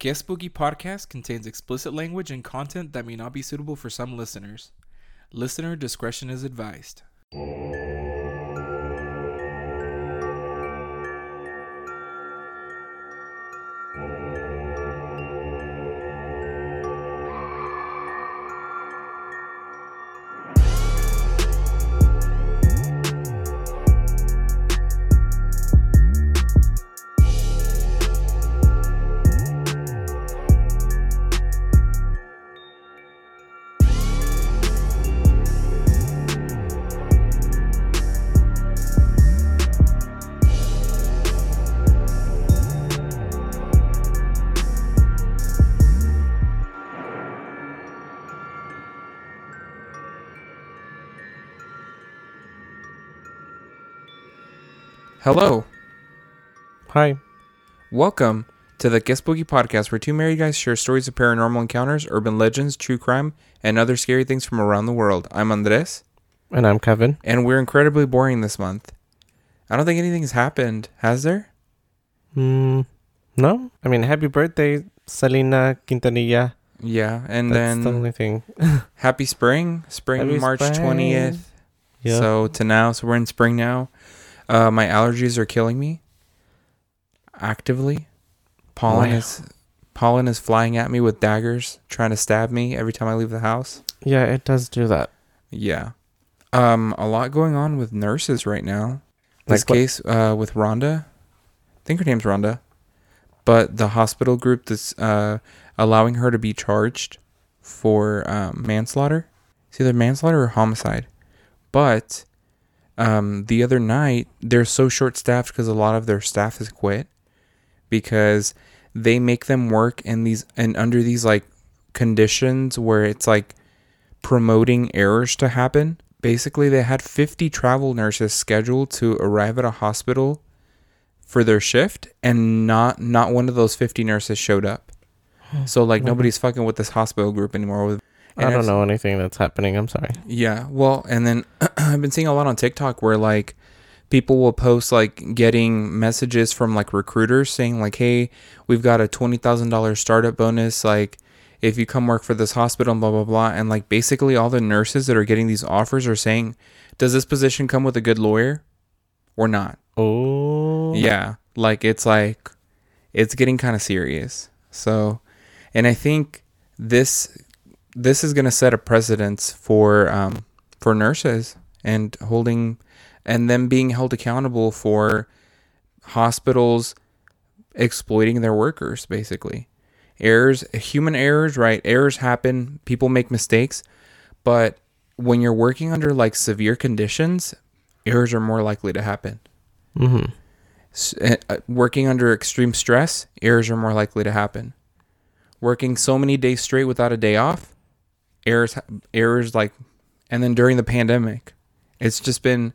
Guest Boogie Podcast contains explicit language and content that may not be suitable for some listeners. Listener discretion is advised. Hello, Hi. welcome to the Guest Spooky Podcast, where two married guys share stories of paranormal encounters, urban legends, true crime, and other scary things from around the world. I'm Andres, And I'm Kevin. and we're incredibly boring this month. I don't think anything's happened, has there? Mm, no? I mean, happy birthday, Selena Quintanilla. Yeah, and That's the only thing. happy spring, spring Happy March twentieth. Yeah. So to now, so we're in spring now. Uh, my allergies are killing me. Actively, pollen Wow. is pollen is flying at me with daggers, trying to stab me every time I leave the house. yeah, it does do that. Yeah, um, a lot going on with nurses right now. This Like case uh, with Rhonda, I think her name's Rhonda, but the hospital group that's uh, allowing her to be charged for um, manslaughter. It's either manslaughter or homicide. But um, the other night, they're so short staffed because a lot of their staff has quit because they make them work in these and under these like conditions where it's like promoting errors to happen. Basically, they had 50 travel nurses scheduled to arrive at a hospital for their shift and not not one of those 50 nurses showed up. So like nobody's fucking with this hospital group anymore with I don't I've- know anything that's happening. I'm sorry. yeah, well, and then I've been seeing a lot on TikTok where like people will post like getting messages from like recruiters saying like, "Hey, we've got a twenty thousand dollars startup bonus. Like, if you come work for this hospital, blah blah blah." And like basically all the nurses that are getting these offers are saying, "Does this position come with a good lawyer, or not?" Oh. Yeah, like it's like it's getting kind of serious. So, and I think this this is going to set a precedence for um for nurses and holding and them being held accountable for hospitals exploiting their workers basically. Errors, human errors, right? Errors happen, people make mistakes, but when you're working under like severe conditions, errors are more likely to happen Mm-hmm. s- uh, working under extreme stress, errors are more likely to happen. Working so many days straight without a day off, errors errors like and then during the pandemic, it's just been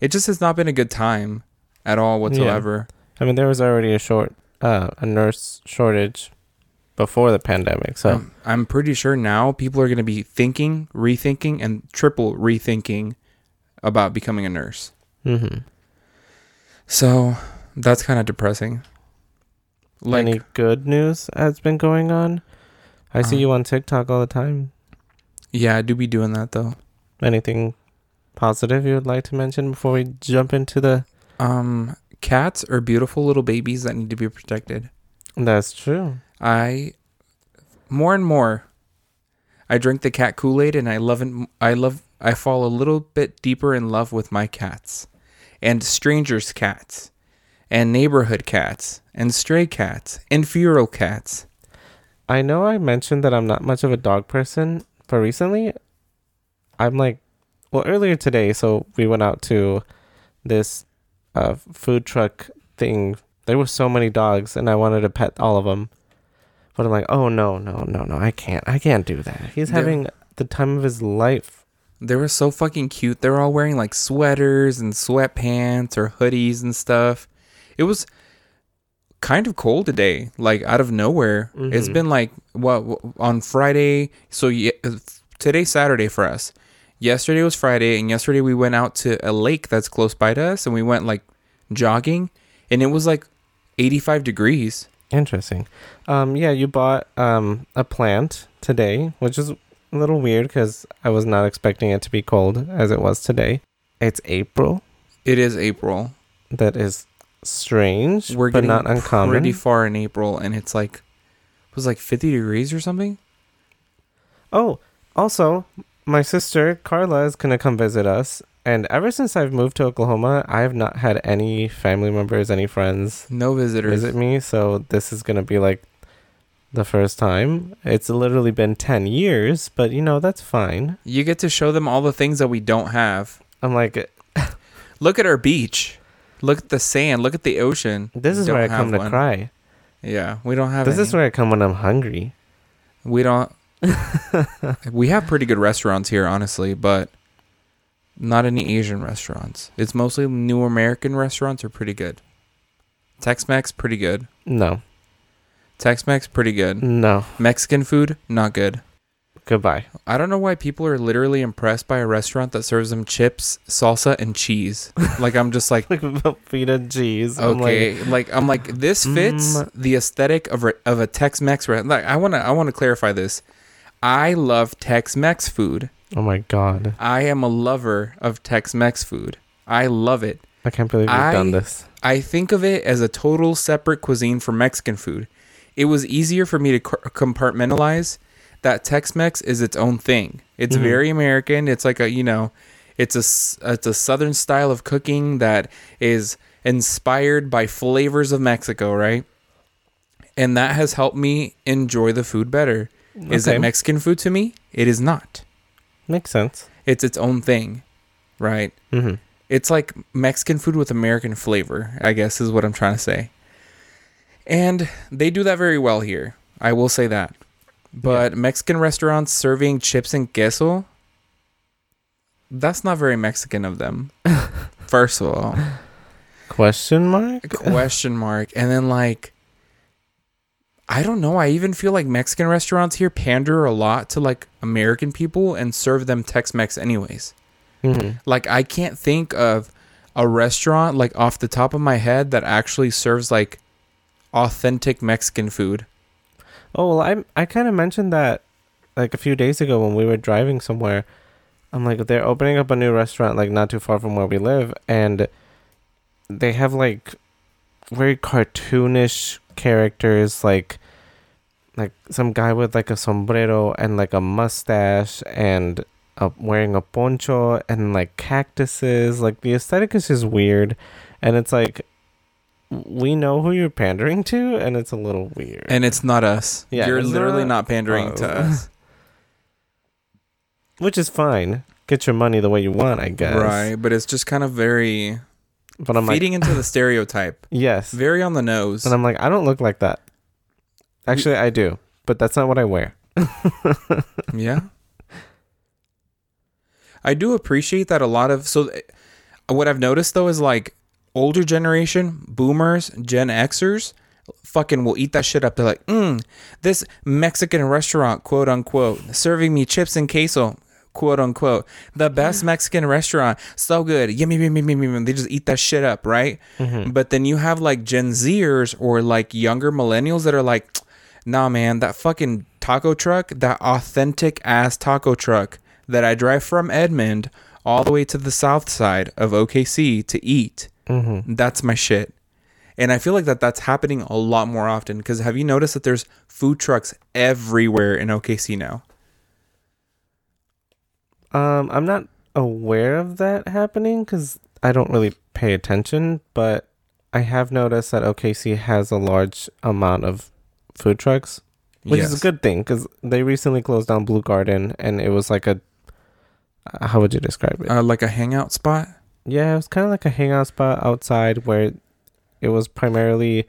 it just has not been a good time at all whatsoever. I mean, there was already a short, uh, a nurse shortage before the pandemic. So, Um, I'm pretty sure now people are going to be thinking, rethinking and triple rethinking about becoming a nurse. mm-hmm. So, that's kind of depressing. Like any good news has been going on? I see Uh, you on TikTok all the time. Yeah, I do be doing that though. Anything positive you would like to mention before we jump into the? Um, cats are beautiful little babies that need to be protected. That's true. I more and more I drink the cat Kool-Aid and I love it I love I fall a little bit deeper in love with my cats and strangers cats and neighborhood cats and stray cats and feral cats. I know I mentioned that I'm not much of a dog person, but recently I'm like, well, earlier today, so we went out to this uh, food truck thing. There were so many dogs, and I wanted to pet all of them. But I'm like, oh, no, no, no, no, I can't. I can't do that. He's They're- having the time of his life. They were so fucking cute. They were all wearing like sweaters and sweatpants or hoodies and stuff. It was kind of cold today, like out of nowhere. It's Mhm. been like what on Friday. So yeah, today's Saturday for us. Yesterday was Friday, and yesterday we went out to a lake that's close by to us, and we went like jogging, and it was like 85 degrees. Interesting. Um, yeah, you bought um a plant today, which is a little weird because I was not expecting it to be cold as it was today. It's April. It is April. That is strange, We're but not uncommon. pretty far in April, and it's like it was like 50 degrees or something. Oh, also, my sister Carla is gonna come visit us, and ever since I've moved to Oklahoma, I have not had any family members, any friends No visitors. visit me. So this is gonna be like the first time. It's literally been ten years, but you know that's fine. You get to show them all the things that we don't have. I'm like, Look at our beach. Look at the sand. Look at the ocean. this is where I come have to cry. Yeah, we don't have. This is where I come when I'm hungry. we don't. we have pretty good restaurants here, honestly, but not any Asian restaurants. It's mostly new American restaurants are pretty good. Tex-Mex pretty good. No, Tex-Mex pretty good. no, Mexican food not good. Goodbye. I don't know why people are literally impressed by a restaurant that serves them chips, salsa, and cheese. like I'm just like, Like Velveeta cheese. I'm like, okay, like, I'm like this fits Mm. the aesthetic of a, of a Tex-Mex. Re- like I wanna I wanna clarify this. I love Tex-Mex food. oh my god, I am a lover of Tex-Mex food. I love it. I can't believe you've I- done this. I think of it as a total separate cuisine from Mexican food. It was easier for me to co- compartmentalize that Tex-Mex is its own thing. It's Mhm. very American. It's like a you know, it's a it's a southern style of cooking that is inspired by flavors of Mexico, right? And that has helped me enjoy the food better. Is Okay. it Mexican food to me? It is not. Makes sense. It's its own thing, right? Mm-hmm. It's like Mexican food with American flavor, I guess is what I'm trying to say. And they do that very well here. I will say that. But Mexican restaurants serving chips and queso, that's not very Mexican of them. First of all, Question mark? question mark. And then like I don't know, I even feel like Mexican restaurants here pander a lot to like American people and serve them Tex-Mex anyways. Mm-hmm. Like I can't think of a restaurant like off the top of my head that actually serves like authentic Mexican food. Oh well, I I kind of mentioned that like a few days ago when we were driving somewhere. I'm like, they're opening up a new restaurant like not too far from where we live, and they have like very cartoonish characters, like like some guy with like a sombrero and like a mustache and uh, wearing a poncho and like cactuses. Like the aesthetic is just weird, and it's like we know who you're pandering to, and it's a little weird. And it's not us. Yeah, You're literally not not, pandering to us. us. which is fine. Get your money the way you want, I guess. Right. But it's just kind of very But I'm like, feeding into the stereotype. yes. Very on the nose. And I'm like, I don't look like that. Actually, I do, but that's not what I wear. yeah. I do appreciate that a lot of so uh, what I've noticed though is like older generation, boomers, Gen Xers fucking will eat that shit up. They're like, mm, this Mexican restaurant, quote unquote, serving me chips and queso, quote unquote. The best Mexican restaurant. So good. Yummy, yummy, yummy, yummy. They just eat that shit up, right? Mhm. But then you have like Gen Zers or like younger millennials that are like, nah, man, that fucking taco truck, that authentic ass taco truck that I drive from Edmond all the way to the south side of OKC to eat, Mhm. that's my shit. And I feel like that that's happening a lot more often because have you noticed that there's food trucks everywhere in OKC now? Um, I'm not aware of that happening because I don't really pay attention, but I have noticed that OKC has a large amount of food trucks, which is a good thing because they recently closed down Blue Garden, and it was like a. How would you describe it? Uh, like a hangout spot? Yeah, it was kind of like a hangout spot outside where it was primarily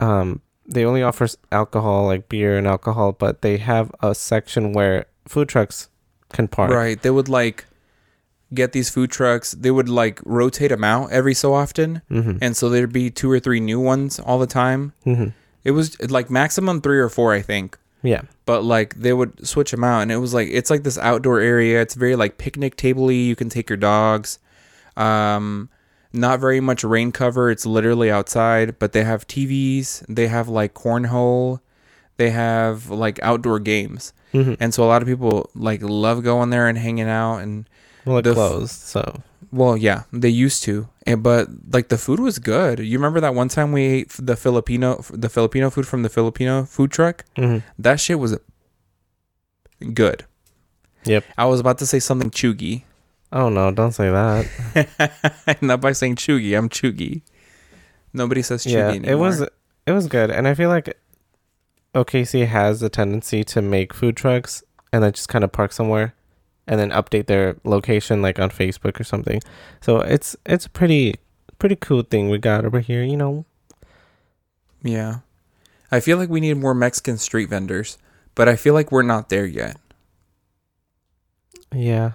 um they only offer alcohol like beer and alcohol, but they have a section where food trucks can park. Right. They would like get these food trucks, they would like rotate them out every so often. Mhm. and so there'd be two or three new ones all the time. Mhm. It was like maximum three or four, I think. Yeah. But like they would switch them out, and it was like it's like this outdoor area. It's very like picnic tabley. You can take your dogs. Um, not very much rain cover. It's literally outside, but they have TVs. They have like cornhole. They have like outdoor games, Mm-hmm. and so a lot of people like love going there and hanging out. And Well, it the closed, so well, yeah, they used to, and but like the food was good. You remember that one time we ate the Filipino the Filipino food from the Filipino food truck? Mhm. That shit was good. Yep. I was about to say something chuggy. Oh no! Don't say that. Not by saying chuggy, I'm chuggy. Nobody says chuggy yeah, anymore. it was it was good, and I feel like OKC has a tendency to make food trucks and then just kind of park somewhere, and then update their location like on Facebook or something. So it's it's a pretty pretty cool thing we got over here. You know, Yeah. I feel like we need more Mexican street vendors, but I feel like we're not there yet. Yeah.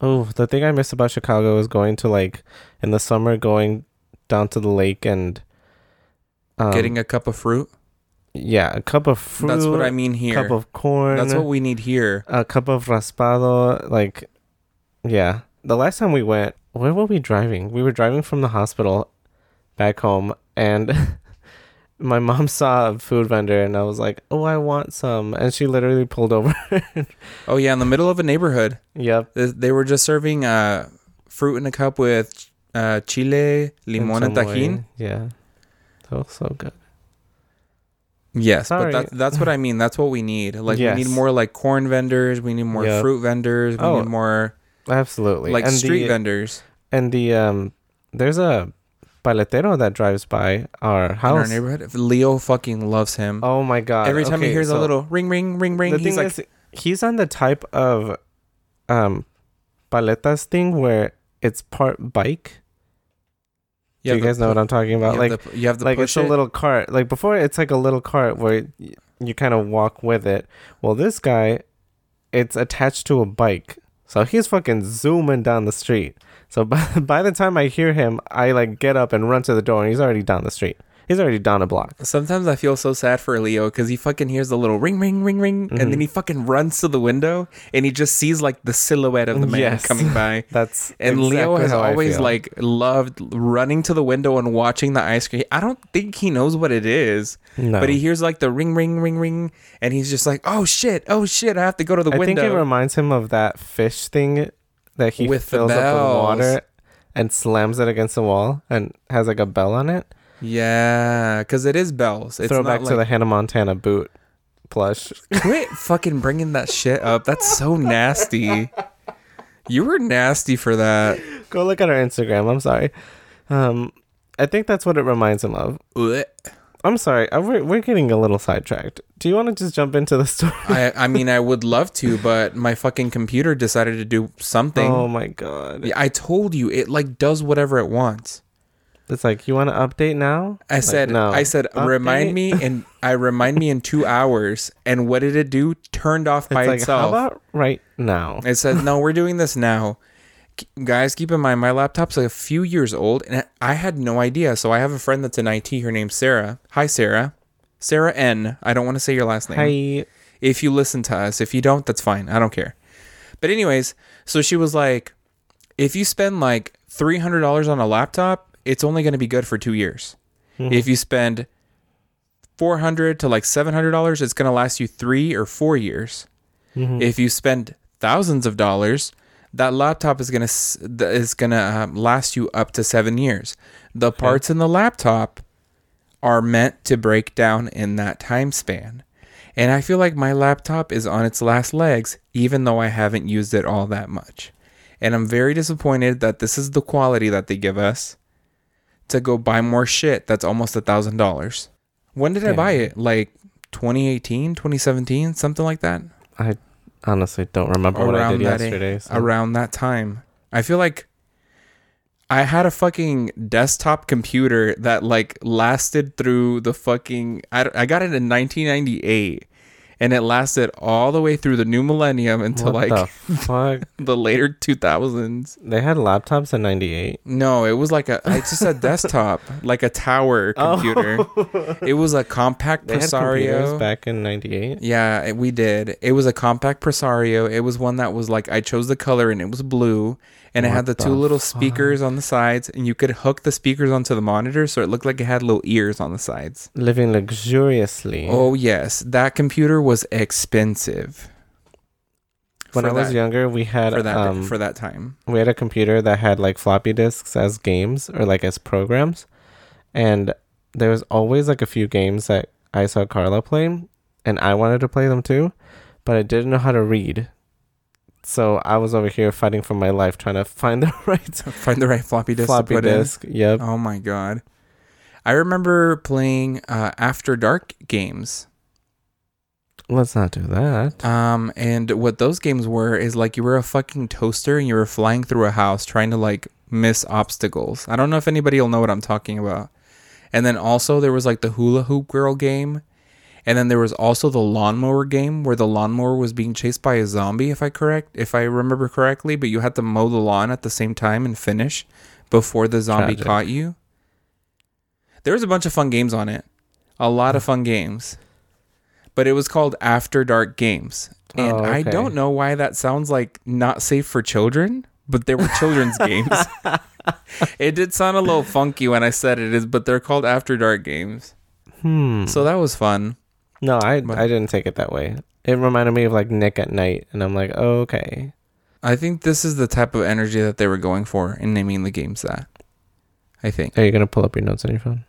Oh, the thing I miss about Chicago is going to like in the summer going down to the lake and um, Getting a cup of fruit. Yeah a cup of fruit. That's what I mean here. A cup of corn. That's what we need here. a cup of raspado. Like, yeah. The last time we went, where were we driving? We were driving from the hospital back home, and my mom saw a food vendor, and I was like, "Oh, I want some," and she literally pulled over. Oh yeah, in the middle of a neighborhood. yep. They- were just serving uh, fruit in a cup with uh, chile, limon, and, chamoy. tajin. Yeah. So so good. Yes, Sorry. but that, that's what I mean. That's what we need. Like we need more like corn vendors. We need more Yep. fruit vendors. We Oh, need more Absolutely. like and street the, vendors And the um, there's a paletero that drives by our in our neighborhood. Leo fucking loves him. Oh my god! Every time he Okay, hears a little ring, ring, ring, ring, the he's thing like, is, he's on the type of um paletas thing where it's part bike. Do you guys know what I'm talking about? have Like, the, you have the like push it's a little cart. Like before, it's like a little cart where y- you kind of walk with it. Well, this guy, it's attached to a bike, so he's fucking zooming down the street. So by by the time I hear him, I like get up and run to the door, and he's already down the street. He's already down a block. Sometimes I feel so sad for Leo because he fucking hears the little ring, ring, ring, ring, and Mhm. then he fucking runs to the window and he just sees like the silhouette of the man Yes. coming by. That's And Leo has always like loved running to the window and watching the ice cream. I don't think he knows what it is, no. but he hears like the ring, ring, ring, ring, and he's just like, "Oh shit, oh shit, I have to go to the window. I think window." it reminds him of that fish thing that he With fills up with water and slams it against the wall and has like a bell on it. Yeah, because it is bells. It's Throw not back like, to the Hannah Montana boot plush. Quit fucking bringing that shit up. That's so nasty. You were nasty for that. Go look at our Instagram. I'm sorry. Um, I think that's what it reminds him of. Blech. I'm sorry. uh, We're, we're getting a little sidetracked. Do you want to just jump into the story? I I mean I would love to, but my fucking computer decided to do something. Oh my god. I told you it like does whatever it wants. It's like you want to update now. I Like, said no. I said Update? remind me and I remind me in 2 hours and what did it do? Turned off It's by like itself. how about right now? It said, "No, we're doing this now." Guys, keep in mind my laptop's a few years old, and I had no idea. So I have a friend that's in IT. Her name's Sarah. Hi, Sarah. Sarah N. I don't want to say your last name. Hi. If you listen to us, if you don't, that's fine. I don't care. But anyways, so she was like, if you spend like three hundred dollars on a laptop, it's only going to be good for two years. Mhm. If you spend four hundred to like seven hundred dollars, it's going to last you three or four years Mhm. if you spend thousands of dollars that laptop is gonna is gonna um, last you up to seven years the parts in the laptop are meant to break down in that time span and i feel like my laptop is on its last legs even though i haven't used it all that much and i'm very disappointed that this is the quality that they give us to go buy more shit that's almost a thousand dollars. When did i buy it? Like 2018 2017 something like that? I honestly don't remember what I Around did that yesterday. so- around that time. I feel like I had a fucking desktop computer that like lasted through the fucking I, I got it in 1998 and it lasted all the way through the new millennium until What like the fuck? the later 2000s. They had laptops in '98. No, it was like a it's just a desktop, like a tower computer. Oh. It was a compact They Presario. back in '98. Yeah, it- we did. It was a Compaq Presario. It was one that was like I chose the color and it was blue, and it had the What two the little speakers on the sides, and you could hook the speakers onto the monitor, so it looked like it had little ears on the sides. Living luxuriously. Oh yes, that computer was expensive. when I was that- younger, we had for that um, for that time. we had a computer that had like floppy disks as games or like as programs, and there was always like a few games that I saw Carla play, and I wanted to play them too, but I didn't know how to read. So I was over here fighting for my life, trying to find the right Find the right floppy disk floppy disk. Yep. Oh my god. I remember playing uh, After Dark games. Let's not do that. Um, and what those games were is like you were a fucking toaster and you were flying through a house trying to like miss obstacles. I don't know if anybody will know what I'm talking about. And then also there was like the hula hoop girl game. And then there was also the lawnmower game where the lawnmower was being chased by a zombie, if I correct if I remember correctly, but you had to mow the lawn at the same time and finish before the zombie Tragic. caught you. There was a bunch of fun games on it. A lot of fun games. But it was called After Dark Games. And Oh, I don't know why that sounds like not safe for children, but they were children's games. it did sound a little funky when I said it is, but they're called After Dark games. Hmm. So that was fun. No, I but- I didn't take it that way. It reminded me of like Nick at Nite, and I'm like, oh, okay. I think this is the type of energy that they were going for in naming the games that. I think. Are you gonna pull up your notes on your phone?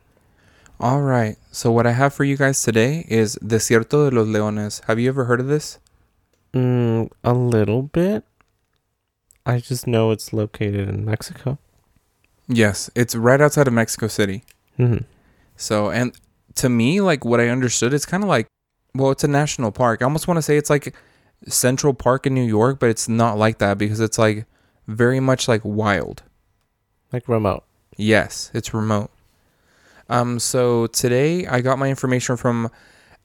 All right. So what I have for you guys today is Desierto de los Leones. Have you ever heard of this? Mm, a little bit. I just know it's located in Mexico. Yes, it's right outside of Mexico City. hmm So, and to me, like what I understood, it's kind of like, well, it's a national park. I almost want to say it's like Central Park in New York, but it's not like that because it's like very much like wild. Like remote. Yes, it's remote. Um, so today I got my information from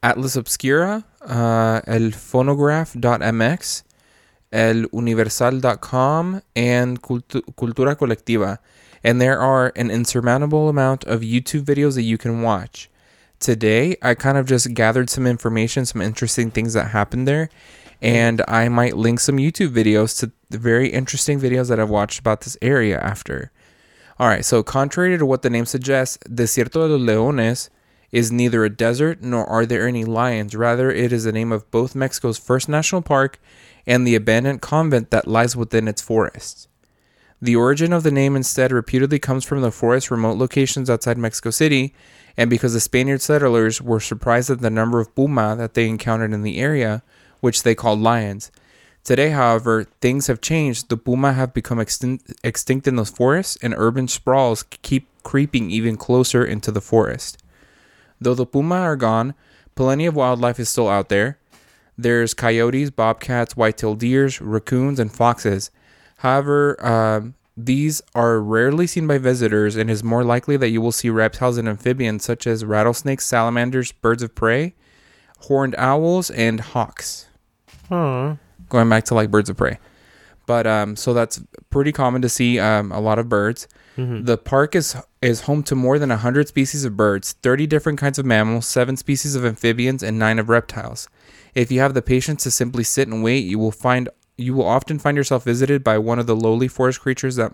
Atlas Obscura, uh, El Phonograph.mx, El Universal.com, and Cultu- Cultura Colectiva. And there are an insurmountable amount of YouTube videos that you can watch. Today, I kind of just gathered some information, some interesting things that happened there, and I might link some YouTube videos to the very interesting videos that I've watched about this area after. All right, so contrary to what the name suggests, Desierto de los Leones is neither a desert nor are there any lions. Rather, it is the name of both Mexico's first national park and the abandoned convent that lies within its forests. The origin of the name instead reputedly comes from the forest remote locations outside Mexico City, and because the Spaniard settlers were surprised at the number of puma that they encountered in the area, which they called lions. Today, however, things have changed. The puma have become extin- extinct in those forests, and urban sprawls keep creeping even closer into the forest. Though the puma are gone, plenty of wildlife is still out there. There's coyotes, bobcats, white-tailed deers, raccoons, and foxes. However, um, these are rarely seen by visitors, and is more likely that you will see reptiles and amphibians such as rattlesnakes, salamanders, birds of prey, horned owls, and hawks Oh. going back to like birds of prey. But um, so that's pretty common to see um, a lot of birds. hmm The park is is home to more than 100 species of birds, 30 different kinds of mammals, 7 species of amphibians, and 9 of reptiles. If you have the patience to simply sit and wait, you will find you will often find yourself visited by one of the lowly forest creatures that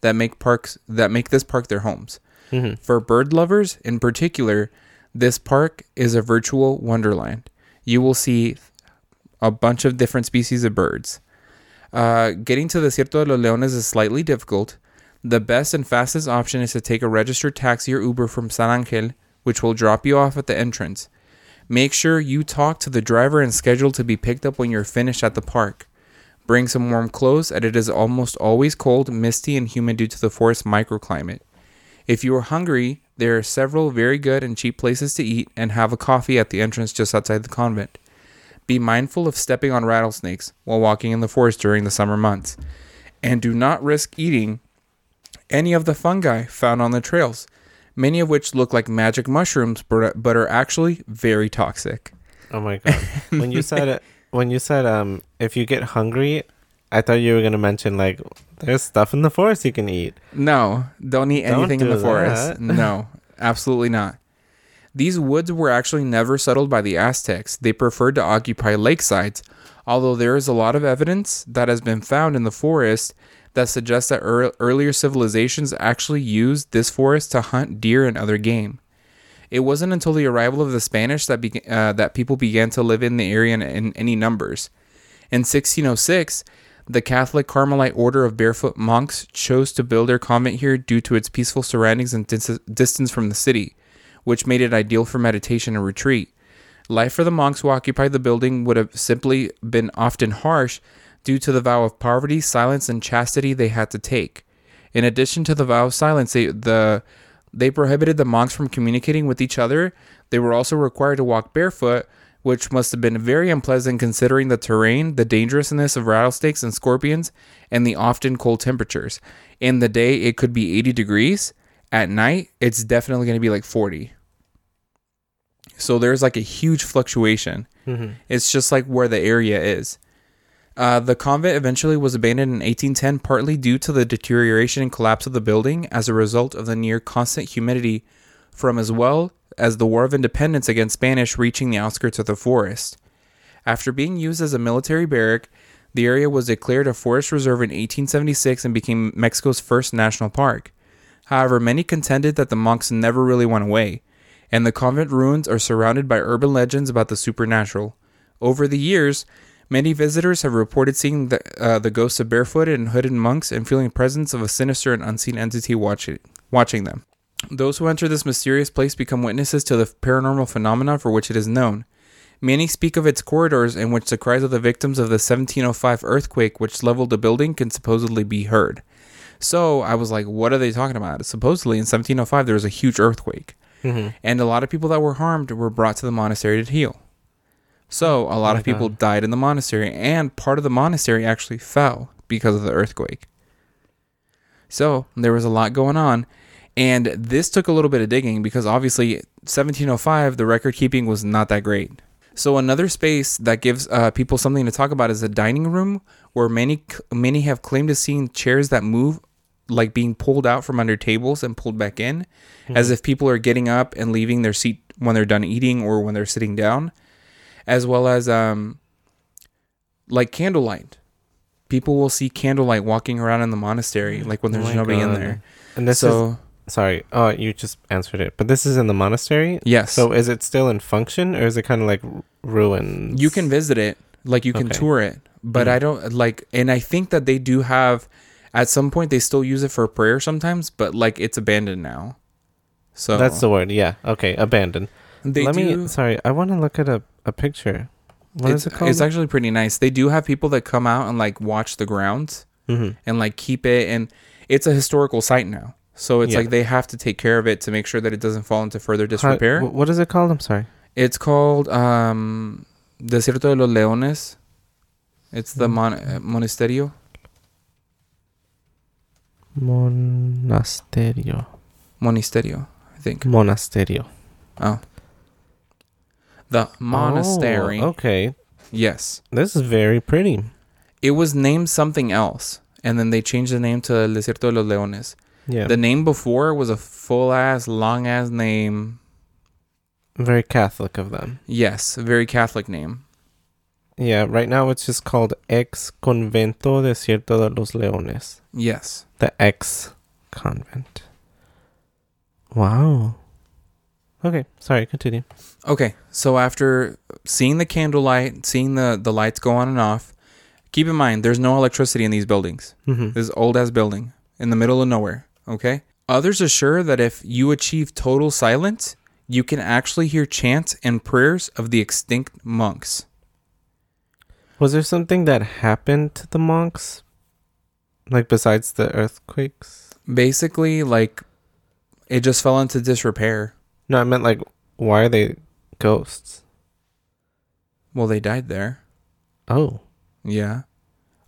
that make parks that make this park their homes. hmm For bird lovers in particular, this park is a virtual wonderland. You will see a bunch of different species of birds. Uh, getting to the Desierto de los Leones is slightly difficult. The best and fastest option is to take a registered taxi or Uber from San Angel, which will drop you off at the entrance. Make sure you talk to the driver and schedule to be picked up when you're finished at the park. Bring some warm clothes, as it is almost always cold, misty, and humid due to the forest microclimate. If you are hungry, there are several very good and cheap places to eat and have a coffee at the entrance just outside the convent. Be mindful of stepping on rattlesnakes while walking in the forest during the summer months. And do not risk eating any of the fungi found on the trails, many of which look like magic mushrooms but are actually very toxic. Oh my god. when you said when you said um if you get hungry, I thought you were gonna mention like there's stuff in the forest you can eat. No, don't eat Don't anything in the do forest. that. No, absolutely not. These woods were actually never settled by the Aztecs. They preferred to occupy lakesides, although there is a lot of evidence that has been found in the forest that suggests that ear- earlier civilizations actually used this forest to hunt deer and other game. It wasn't until the arrival of the Spanish that bega- uh, that people began to live in the area in, in any numbers. In 1606, the Catholic Carmelite Order of Barefoot Monks chose to build their convent here due to its peaceful surroundings and dis- distance from the city, which made it ideal for meditation and retreat. Life for the monks who occupied the building would have simply been often harsh due to the vow of poverty, silence, and chastity they had to take. In addition to the vow of silence, they, the they prohibited the monks from communicating with each other. They were also required to walk barefoot, which must have been very unpleasant considering the terrain, the dangerousness of rattlesnakes and scorpions, and the often cold temperatures. In the day, it could be 80 degrees. At night, it's definitely going to be like 40. So there's like a huge fluctuation. Mm-hmm. It's just like where the area is. Uh, the convent eventually was abandoned in 1810, partly due to the deterioration and collapse of the building as a result of the near constant humidity from as well as the War of Independence against Spanish reaching the outskirts of the forest. After being used as a military barrack, the area was declared a forest reserve in 1876 and became Mexico's first national park. However, many contended that the monks never really went away, and the convent ruins are surrounded by urban legends about the supernatural. Over the years, many visitors have reported seeing the, uh, the ghosts of barefooted and hooded monks and feeling the presence of a sinister and unseen entity watching, watching them. Those who enter this mysterious place become witnesses to the paranormal phenomena for which it is known. Many speak of its corridors in which the cries of the victims of the 1705 earthquake, which leveled the building, can supposedly be heard. So I was like, what are they talking about? Supposedly in 1705 there was a huge earthquake, Mm-hmm. and a lot of people that were harmed were brought to the monastery to heal. So a lot my of people God. died in the monastery, and part of the monastery actually fell because of the earthquake. So there was a lot going on, and this took a little bit of digging because obviously 1705 the record keeping was not that great. So another space that gives uh, people something to talk about is the dining room, where many many have claimed to seeing chairs that move, like being pulled out from under tables and pulled back in, as if people are getting up and leaving their seat when they're done eating or when they're sitting down, as well as um, like candlelight. People will see candlelight walking around in the monastery, like when Oh there's my nobody in there. And this so is sorry. Oh, you just answered it. But this is in the monastery. yes, So is it still in function, or is it kind of like r- ruins? you can visit it like you can Okay. tour it but Mhm. i don't like and i think that they do have at some point they still use it for prayer sometimes but like it's abandoned now so That's the word. Yeah. Okay. Abandoned. they Let do me. Sorry. I want to look at a, a picture. What it's, is it called? it's actually pretty nice they do have people that come out and like watch the grounds mm-hmm. and like keep it and it's a historical site now so it's Yeah. like they have to take care of it to make sure that it doesn't fall into further disrepair what is it called? I'm sorry. it's called um desierto de los leones it's the mon- uh, monasterio Monasterio. monasterio i think Monasterio. Oh. The oh, monastery. Oh, okay. Yes. This is very pretty. It was named something else. And then they changed the name to El Desierto de los Leones. Yeah. The name before was a full ass, long ass name. very Catholic of them. Yes, very Catholic name. Yeah. Right now it's just called Ex Convento de Desierto de los Leones. Yes. The ex convent. Wow. Okay. Sorry. Continue. Okay, so after seeing the candlelight, seeing the, the lights go on and off, keep in mind there's no electricity in these buildings. Mm-hmm. This old ass building in the middle of nowhere. Okay. Others assure that if you achieve total silence, you can actually hear chants and prayers of the extinct monks. Was there something that happened to the monks? Like besides the earthquakes? Basically, like it just fell into disrepair. No, I meant like why are they ghosts? Well, they died there. Oh. Yeah.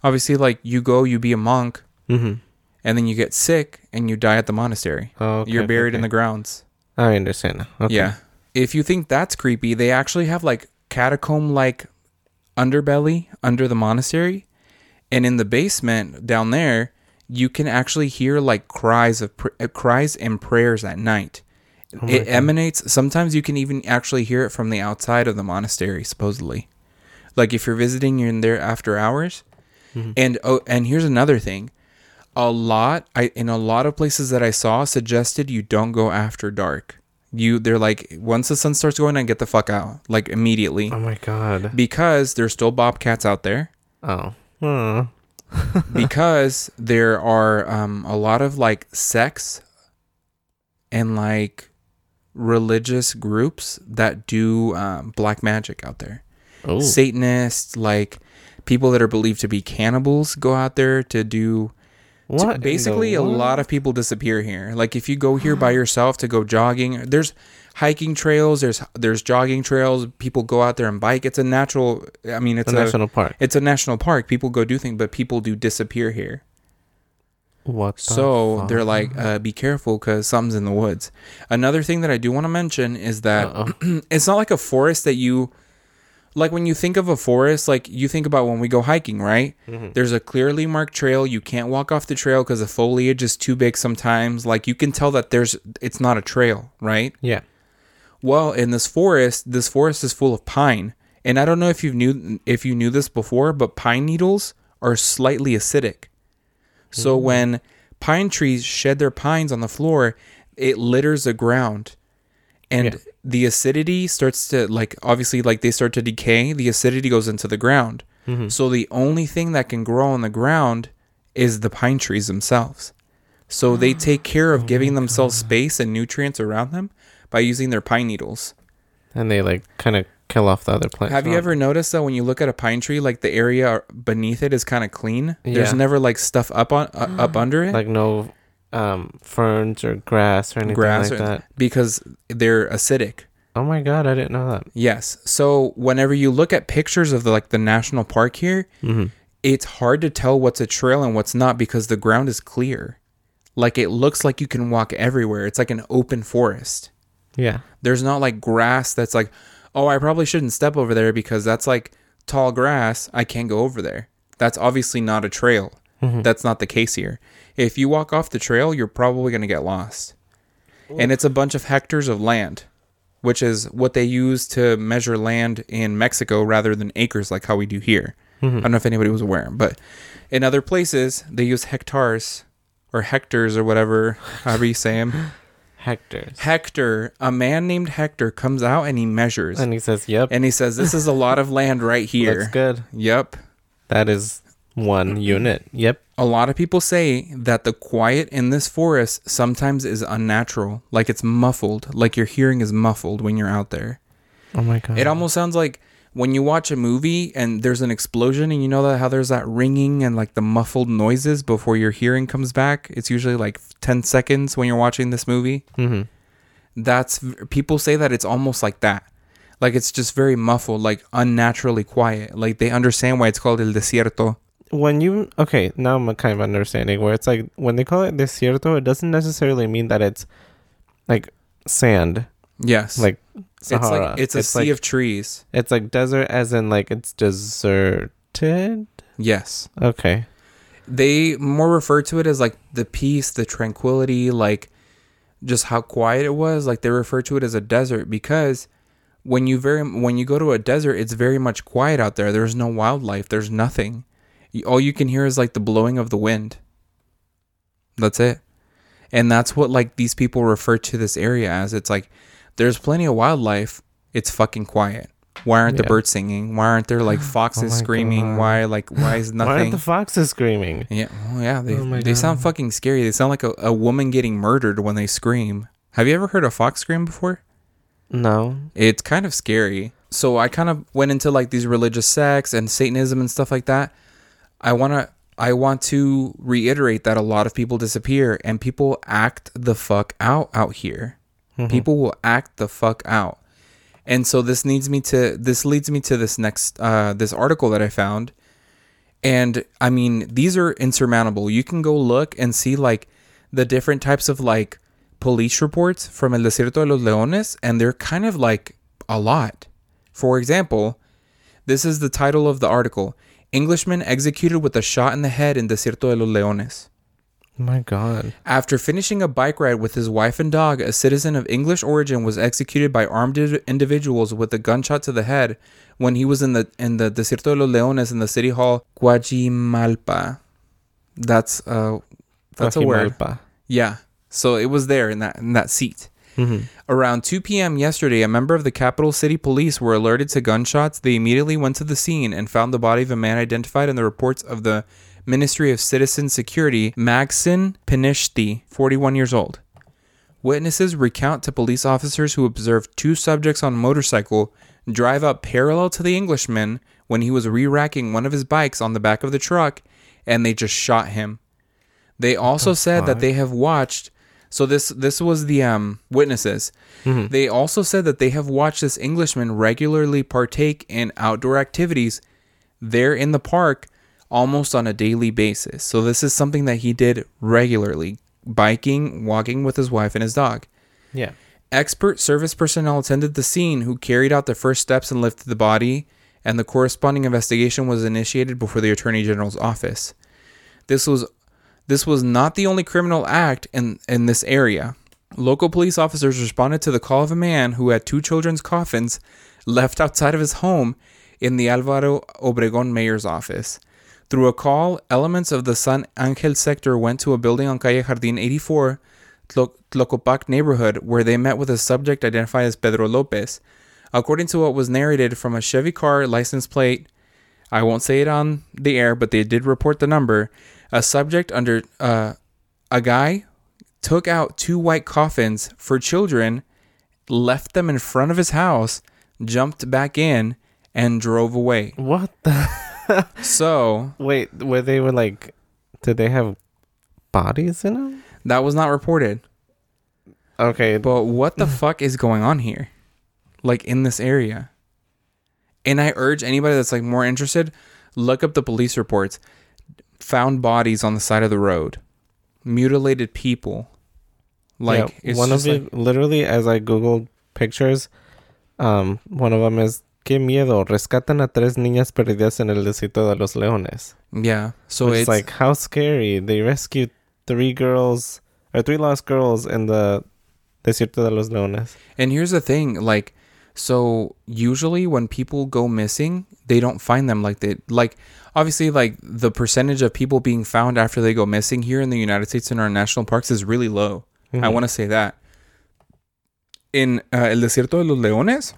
Obviously, like you go, you be a monk, Mm-hmm. and then you get sick and you die at the monastery. Oh, okay, You're buried okay. in the grounds. I understand now. Okay. Yeah. If you think that's creepy, they actually have like catacomb like underbelly under the monastery, and in the basement down there, you can actually hear like cries of pr- cries and prayers at night. Oh it God. emanates. Sometimes you can even actually hear it from the outside of the monastery, supposedly. Like if you're visiting, you're in there after hours. Mhm. And oh, and here's another thing. A lot, I in a lot of places that I saw suggested you don't go after dark. You, they're like, once the sun starts going, I get the fuck out, like immediately, Oh my god. because there's still bobcats out there. Oh. Hmm. because there are um, a lot of like sects and like religious groups that do um, black magic out there. Oh. Satanists, like people that are believed to be cannibals, go out there to do. What? the basically, a lot of people disappear here. Like if you go here by yourself to go jogging, there's hiking trails. There's there's jogging trails. People go out there and bike. It's a natural. I mean, it's a a national park. it's a national park. People go do things, but people do disappear here. What? the So they're like, uh, be careful because something's in the woods. Another thing that I do want to mention is that it's not like a forest that you, like when you think of a forest, like you think about when we go hiking, right? Mhm. There's a clearly marked trail. You can't walk off the trail because the foliage is too big sometimes. Like you can tell that there's, it's not a trail, right? Yeah. Well, in this forest, this forest is full of pine, and I don't know if you knew if you knew this before, but pine needles are slightly acidic. So when pine trees shed their pines on the floor, it litters the ground, and Yeah. the acidity starts to like obviously like they start to decay. The acidity goes into the ground. Mhm. So the only thing that can grow on the ground is the pine trees themselves. So they take care of giving themselves space and nutrients around them by using their pine needles. And they like kind of kill off the other plants. Have you ever noticed that when you look at a pine tree, like the area beneath it is kind of clean? Yeah. There's never like stuff up on uh, up under it like no um ferns or grass or anything Grass like or- that? because they're acidic. Oh my god, I didn't know that. Yes. So whenever you look at pictures of the, like the national park here, Mm-hmm. it's hard to tell what's a trail and what's not because the ground is clear. Like it looks like you can walk everywhere. It's like an open forest. Yeah. There's not like grass that's like, oh, I probably shouldn't step over there because that's like tall grass. I can't go over there. That's obviously not a trail. Mhm. That's not the case here. If you walk off the trail, you're probably going to get lost. And it's a bunch of hectares of land, which is what they use to measure land in Mexico rather than acres like how we do here. I don't know if anybody was aware, but in other places, they use hectares or hectares or whatever, however you say them. Hectares. Hector, a man named Hector, comes out and he measures. And he says, "Yep, and he says, This is a lot of land right here. looks good. Yep. That is one unit. Yep. A lot of people say that the quiet in this forest sometimes is unnatural, like it's muffled, like your hearing is muffled when you're out there. Oh my god. It almost sounds like when you watch a movie and there's an explosion and you know that how there's that ringing and like the muffled noises before your hearing comes back. It's usually like 10 seconds when you're watching this movie. hmm That's people say that it's almost like that. Like it's just very muffled, like unnaturally quiet. Like they understand why it's called el desierto. When you okay, now I'm kind of understanding where it's like when they call it desierto, it doesn't necessarily mean that it's like sand, Yes. like it's Sahara. like it's a sea like, of trees. It's like desert, as in like it's deserted. Yes. Okay. They more refer to it as like the peace, the tranquility, like just how quiet it was. Like they refer to it as a desert because when you very when you go to a desert, it's very much quiet out there. There's no wildlife. There's nothing. All you can hear is like the blowing of the wind. That's it. And that's what like these people refer to this area as. It's like there's plenty of wildlife. It's fucking quiet. Why aren't the birds singing? Why aren't there like oh foxes my screaming? God. Why like why is nothing? Why aren't the foxes screaming? Yeah, well, yeah, they Oh they sound fucking scary. They sound like a, a woman getting murdered when they scream. Have you ever heard a fox scream before? No. It's kind of scary. So I kind of went into like these religious sects and Satanism and stuff like that. I want to I want to reiterate that a lot of people disappear and people act the fuck out out here. Mhm. People will act the fuck out. And so this needs me to this leads me to this next uh this article that I found. And I mean, these are insurmountable. You can go look and see like the different types of like police reports from El Desierto de los Leones and they're kind of like a lot. For example, this is the title of the article Englishman executed with a shot in the head in Desierto de los Leones. My God. After finishing a bike ride with his wife and dog, a citizen of English origin was executed by armed individuals with a gunshot to the head when he was in the in the Desierto de los Leones in the city hall Guajimalpa. That's uh that's a word. Yeah. So it was there in that in that seat. Mhm. Around 2 p.m. yesterday, a member of the capital city police were alerted to gunshots. They immediately went to the scene and found the body of a man identified in the reports of the Ministry of Citizen Security, Maxin Pinishti, 41 years old. Witnesses recount to police officers who observed two subjects on a motorcycle drive up parallel to the Englishman when he was re-racking one of his bikes on the back of the truck and they just shot him. They also the said that they have watched so this this was the um witnesses. Mhm. They also said that they have watched this Englishman regularly partake in outdoor activities there in the park almost on a daily basis. So this is something that he did regularly, biking, walking with his wife and his dog. Yeah. Expert service personnel attended the scene who carried out the first steps and lifted the body, and the corresponding investigation was initiated before the Attorney General's office. This was this was not the only criminal act in, in this area. Local police officers responded to the call of a man who had two children's coffins left outside of his home in the Alvaro Obregón mayor's office. Through a call, elements of the San Angel sector went to a building on Calle Jardín 84, Tlo- Tlocopac neighborhood, where they met with a subject identified as Pedro Lopez. According to what was narrated from a Chevy car license plate, I won't say it on the air, but they did report the number. A subject under uh, a guy took out two white coffins for children, left them in front of his house, jumped back in, and drove away. What the? So Wait, were they were like, did they have bodies in them? that was not reported. Okay. But what the fuck is going on here? Like in this area. And I urge anybody that's like more interested, look up the police reports. Found bodies on the side of the road. Mutilated people. Like Yeah, it's one of like, literally as I googled pictures, um, one of them is qué miedo rescatan a tres niñas perdidas en el desierto de los leones. yeah. So it's, it's, like how scary. They rescued three girls or three lost girls in the desierto de los leones. And here's the thing, like, so usually when people go missing, they don't find them like they like. Obviously, like the percentage of people being found after they go missing here in the United States in our national parks is really low. I Mhm. want to say that. In uh, El Desierto de los Leones,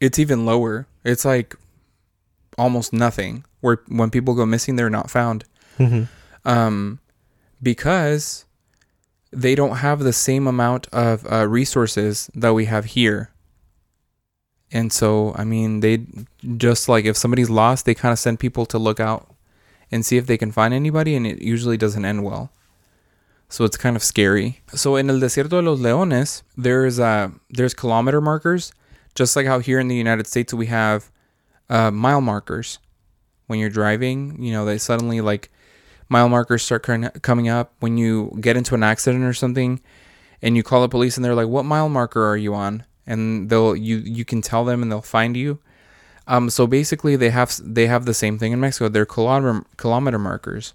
it's even lower. It's like almost nothing. Where when people go missing, they're not found Mhm. um, because they don't have the same amount of uh, resources that we have here. And so, I mean, they just like if somebody's lost, they kind of send people to look out and see if they can find anybody, and it usually doesn't end well. So it's kind of scary. So in El Desierto de los Leones, there's uh there's kilometer markers, just like how here in the United States we have uh, mile markers. When you're driving, you know they suddenly like mile markers start coming up when you get into an accident or something, and you call the police and they're like, "What mile marker are you on?" And they'll you you can tell them and they'll find you. Um, so basically, they have they have the same thing in Mexico. They're kilometer kilometer markers,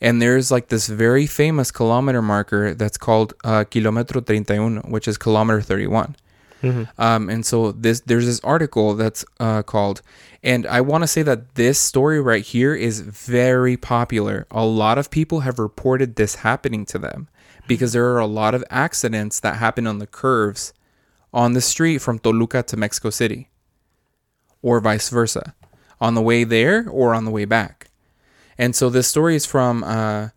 and there's like this very famous kilometer marker that's called uh, Kilometro 31, which is kilometer 31. Mhm. Um, and so this there's this article that's uh, called, and I want to say that this story right here is very popular. A lot of people have reported this happening to them because there are a lot of accidents that happen on the curves on the street from Toluca to Mexico City, or vice versa, on the way there or on the way back. And so this story is from, uh,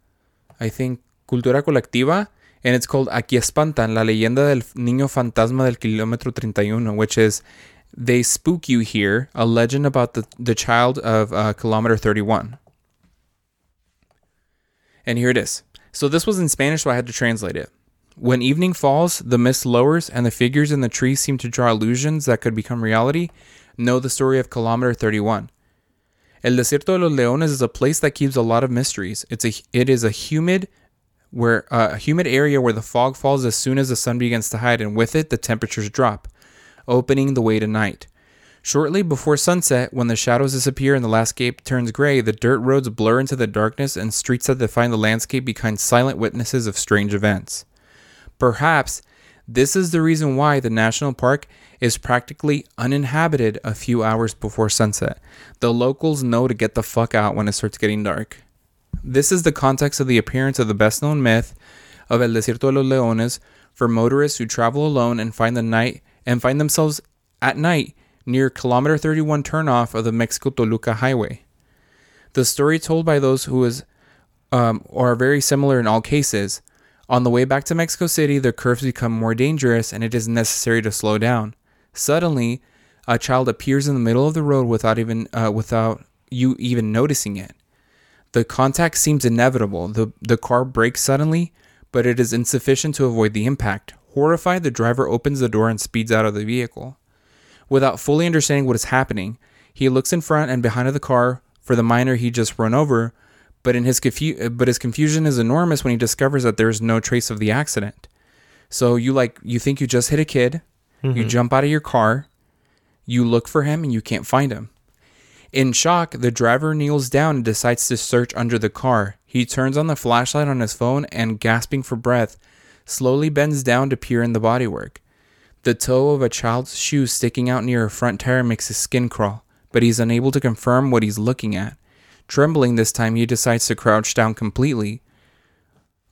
I think, Cultura Colectiva, and it's called Aquí espantan, la leyenda del niño fantasma del kilómetro 31, which is they spook you here, a legend about the, the child of uh, kilometer 31. And here it is. So this was in Spanish, so I had to translate it. When evening falls, the mist lowers, and the figures in the trees seem to draw illusions that could become reality. Know the story of kilometer 31. El Desierto de los Leones is a place that keeps a lot of mysteries. It's a it is a humid where uh, a humid area where the fog falls as soon as the sun begins to hide, and with it the temperatures drop, opening the way to night. Shortly before sunset, when the shadows disappear and the landscape turns gray, the dirt roads blur into the darkness and streets that define the landscape become silent witnesses of strange events. Perhaps this is the reason why the national park is practically uninhabited a few hours before sunset. The locals know to get the fuck out when it starts getting dark. This is the context of the appearance of the best known myth of El Desierto de los Leones for motorists who travel alone and find the night and find themselves at night near kilometer 31 turnoff of the Mexico Toluca highway. The story told by those who is um, are very similar in all cases. On the way back to Mexico City, the curves become more dangerous and it is necessary to slow down. Suddenly, a child appears in the middle of the road without even uh, without you even noticing it. The contact seems inevitable. The the car brakes suddenly, but it is insufficient to avoid the impact. Horrified, the driver opens the door and speeds out of the vehicle. Without fully understanding what is happening, he looks in front and behind of the car for the miner he just run over, but in his confu- but his confusion is enormous when he discovers that there is no trace of the accident. So you like you think you just hit a kid, you mm-hmm. jump out of your car, you look for him and you can't find him. In shock, the driver kneels down and decides to search under the car. He turns on the flashlight on his phone and, gasping for breath, slowly bends down to peer in the bodywork. The toe of a child's shoe sticking out near a front tire makes his skin crawl, but he's unable to confirm what he's looking at. Trembling this time, he decides to crouch down completely.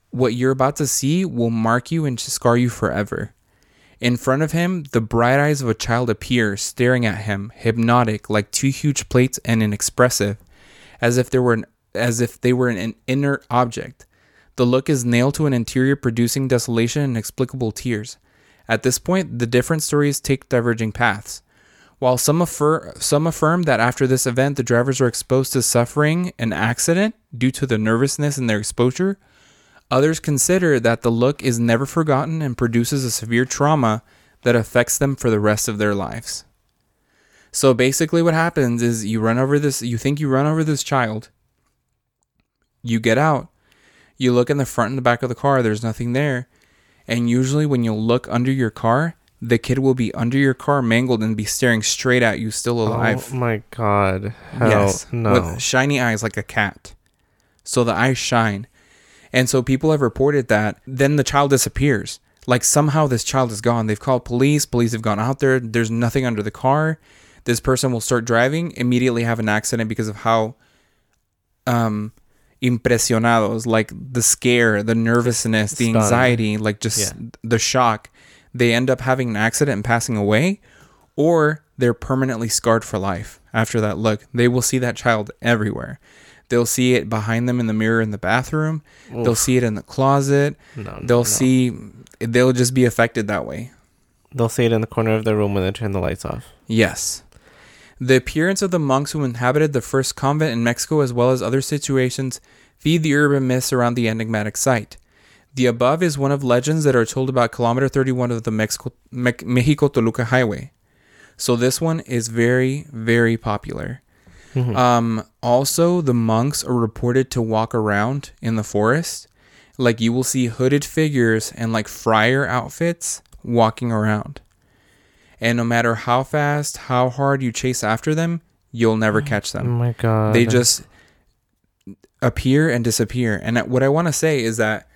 What you're about to see will mark you and scar you forever. In front of him, the bright eyes of a child appear, staring at him, hypnotic, like two huge plates and inexpressive, as if there were an, as if they were an inert object. The look is nailed to an interior, producing desolation and inexplicable tears. At this point, the different stories take diverging paths. While some, affir- some affirm that after this event, the drivers are exposed to suffering an accident due to the nervousness in their exposure, others consider that the look is never forgotten and produces a severe trauma that affects them for the rest of their lives. So basically, what happens is you run over this, you think you run over this child, you get out, you look in the front and the back of the car, there's nothing there. And usually, when you look under your car, the kid will be under your car mangled and be staring straight at you, still oh alive. Oh my god. Hell yes. no. With shiny eyes like a cat. So the eyes shine. And so people have reported that then the child disappears. Like somehow this child is gone. They've called police. Police have gone out there. There's nothing under the car. This person will start driving, immediately have an accident because of how um impresionados, like the scare, the nervousness, the anxiety, like just Yeah. the shock. They end up having an accident and passing away, or they're permanently scarred for life after that look. They will see that child everywhere. They'll see it behind them in the mirror in the bathroom. They'll see it in the closet. No, They'll no. see they'll just be affected that way. They'll see it in the corner of their room when they turn the lights off. Yes. The appearance of the monks who inhabited the first convent in Mexico, as well as other situations, feed the urban myths around the enigmatic site. The above is one of legends that are told about kilometer 31 of the Mexico, Me- Mexico Toluca highway. So this one is very, very popular. Um, also, the monks are reported to walk around in the forest. Like you will see hooded figures and like friar outfits walking around. And no matter how fast, how hard you chase after them, you'll never catch them. Oh my god. They just appear and disappear. And what I want to say is that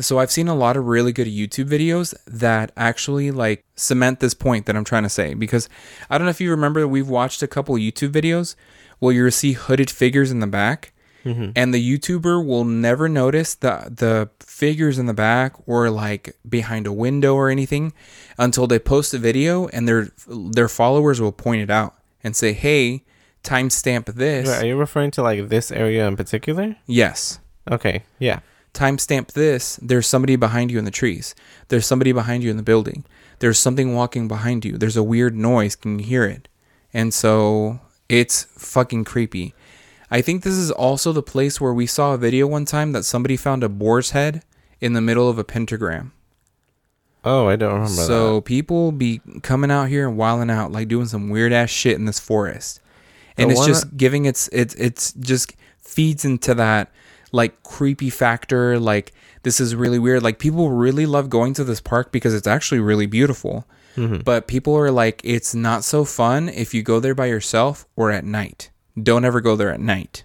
so I've seen a lot of really good YouTube videos that actually like cement this point that I'm trying to say because I don't know if you remember we've watched a couple YouTube videos where you see hooded figures in the back Mhm. and the YouTuber will never notice the the figures in the back or like behind a window or anything until they post a video and their their followers will point it out and say, "Hey, timestamp this." Wait, are you referring to like this area in particular? Yes. Okay. Yeah. Timestamp this. There's somebody behind you in the trees. There's somebody behind you in the building. There's something walking behind you. There's a weird noise. Can you hear it? And so it's fucking creepy. I think this is also the place where we saw a video one time that somebody found a boar's head in the middle of a pentagram. Oh, I don't remember So people be coming out here and wilding out, like doing some weird ass shit in this forest, and The it's just giving its it's it's just feeds into that like creepy factor. Like this is really weird. Like people really love going to this park because it's actually really beautiful. Mhm. but people are like it's not so fun if you go there by yourself or at night. Don't ever go there at night.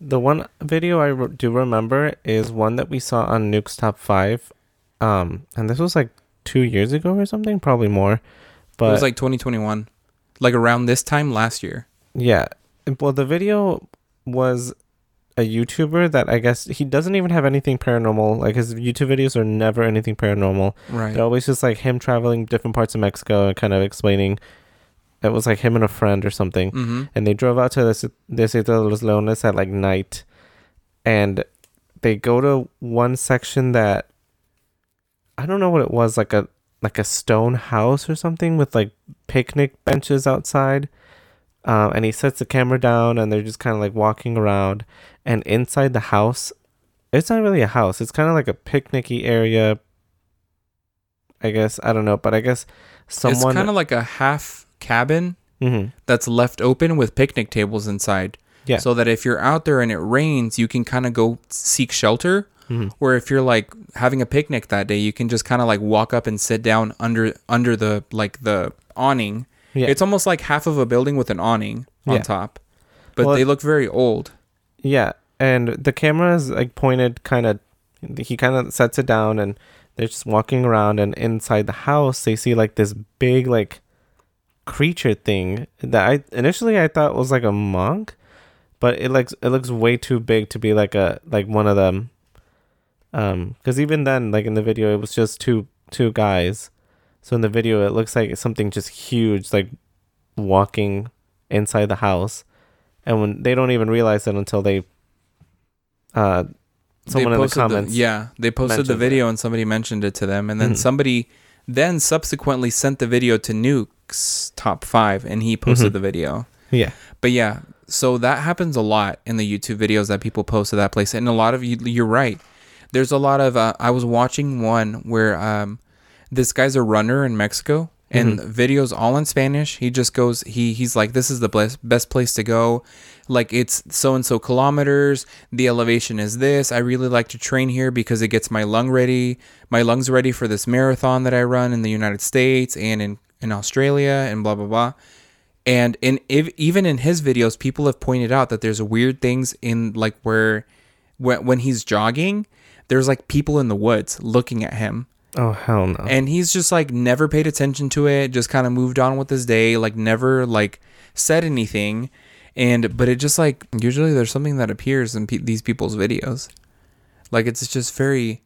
The one video I re- do remember is one that we saw on Nuke's Top 5. Um, and this was like two years ago or something, probably more. But it was like 2021, like around this time last year. yeah. Well, the video was a YouTuber that I guess he doesn't even have anything paranormal. Like his YouTube videos are never anything paranormal. Right. They're always just like him traveling different parts of Mexico and kind of explaining. It was like him and a friend or something. Mm-hmm. and they drove out to this Desierto de los Leones at like night, and they go to one section that I don't know what it was like a like a stone house or something with like picnic benches outside. Um, and he sets the camera down, and they're just kind of like walking around. And inside the house, it's not really a house. It's kind of like a picnicky area. I guess I don't know, but I guess someone. It's kind of like a half cabin Mhm. that's left open with picnic tables inside. Yeah. So that if you're out there and it rains, you can kind of go seek shelter. Mhm. Or if you're like having a picnic that day, you can just kind of like walk up and sit down under under the like the awning. Yeah. It's almost like half of a building with an awning on Yeah. top. But Well, they look very old. Yeah, and the camera is like pointed kind of. He kind of sets it down, and they're just walking around. And inside the house, they see like this big like creature thing that I initially I thought was like a monk, but it like it looks way too big to be like a like one of them. Um, because even then, like in the video, it was just two two guys. So in the video, it looks like something just huge, like walking inside the house, and when they don't even realize it until they, uh, someone in the comments, yeah, they posted the video and somebody mentioned it to them, and then Mhm. somebody then subsequently sent the video to Nuke's top five, and he posted Mhm. the video. yeah, But yeah, so that happens a lot in the YouTube videos that people post to that place, and a lot of you, you're right. There's a lot of. Uh, I was watching one where um, this guy's a runner in Mexico, and mm-hmm. videos all in Spanish. He just goes. He he's like, this is the best best place to go. Like it's so and so kilometers. The elevation is this. I really like to train here because it gets my lung ready, my lungs ready for this marathon that I run in the United States and in in Australia and blah blah blah. And in if, even in his videos, people have pointed out that there's weird things in like where when when he's jogging, there's like people in the woods looking at him, oh hell no, and he's just like never paid attention to it, just kind of moved on with his day, like never like said anything. And but it just like usually there's something that appears in pe- these people's videos, like it's just very,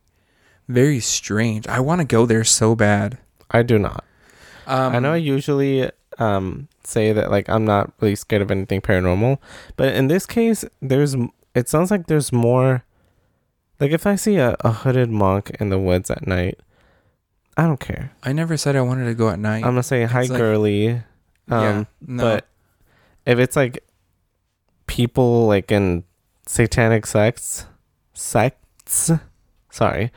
very strange. I want to go there so bad. I do not. Um, I know I usually um say that like I'm not really scared of anything paranormal, but in this case, there's it sounds like there's more. Like if I see a, a hooded monk in the woods at night, I don't care. I never said I wanted to go at night. I'm gonna say hi, It's like- girly. Um, yeah, no. but if it's like people like in satanic sects, sects, sorry,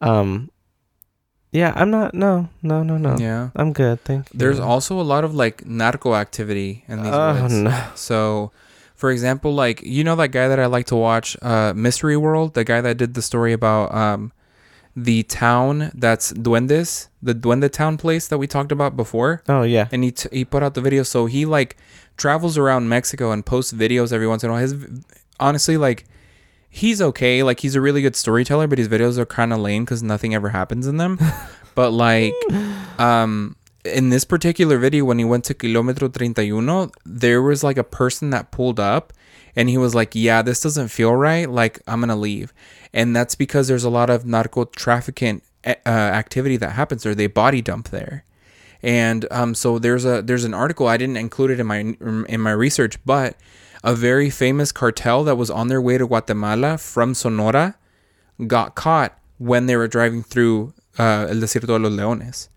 um, yeah, I'm not. No, no, no, no. yeah. I'm good. Thank you. There's also a lot of like narco activity in these Oh woods. no. So, for example, like you know that guy that I like to watch, uh, Mystery World, the guy that did the story about um, the town that's Duendes, the Duende Town place that we talked about before, Oh yeah. and he t- he put out the video. So he like travels around Mexico and posts videos every once in a while. His honestly like. He's okay, like he's a really good storyteller, but his videos are kind of lame because nothing ever happens in them. but like, um, in this particular video when he went to kilometro 31 there was like a person that pulled up and he was like yeah this doesn't feel right like i'm gonna leave and that's because there's a lot of narco trafficking uh, activity that happens there. They body dump there. And um, so there's a there's an article i didn't include it in my in my research but a very famous cartel that was on their way to guatemala from sonora got caught when they were driving through uh, el desierto de los leones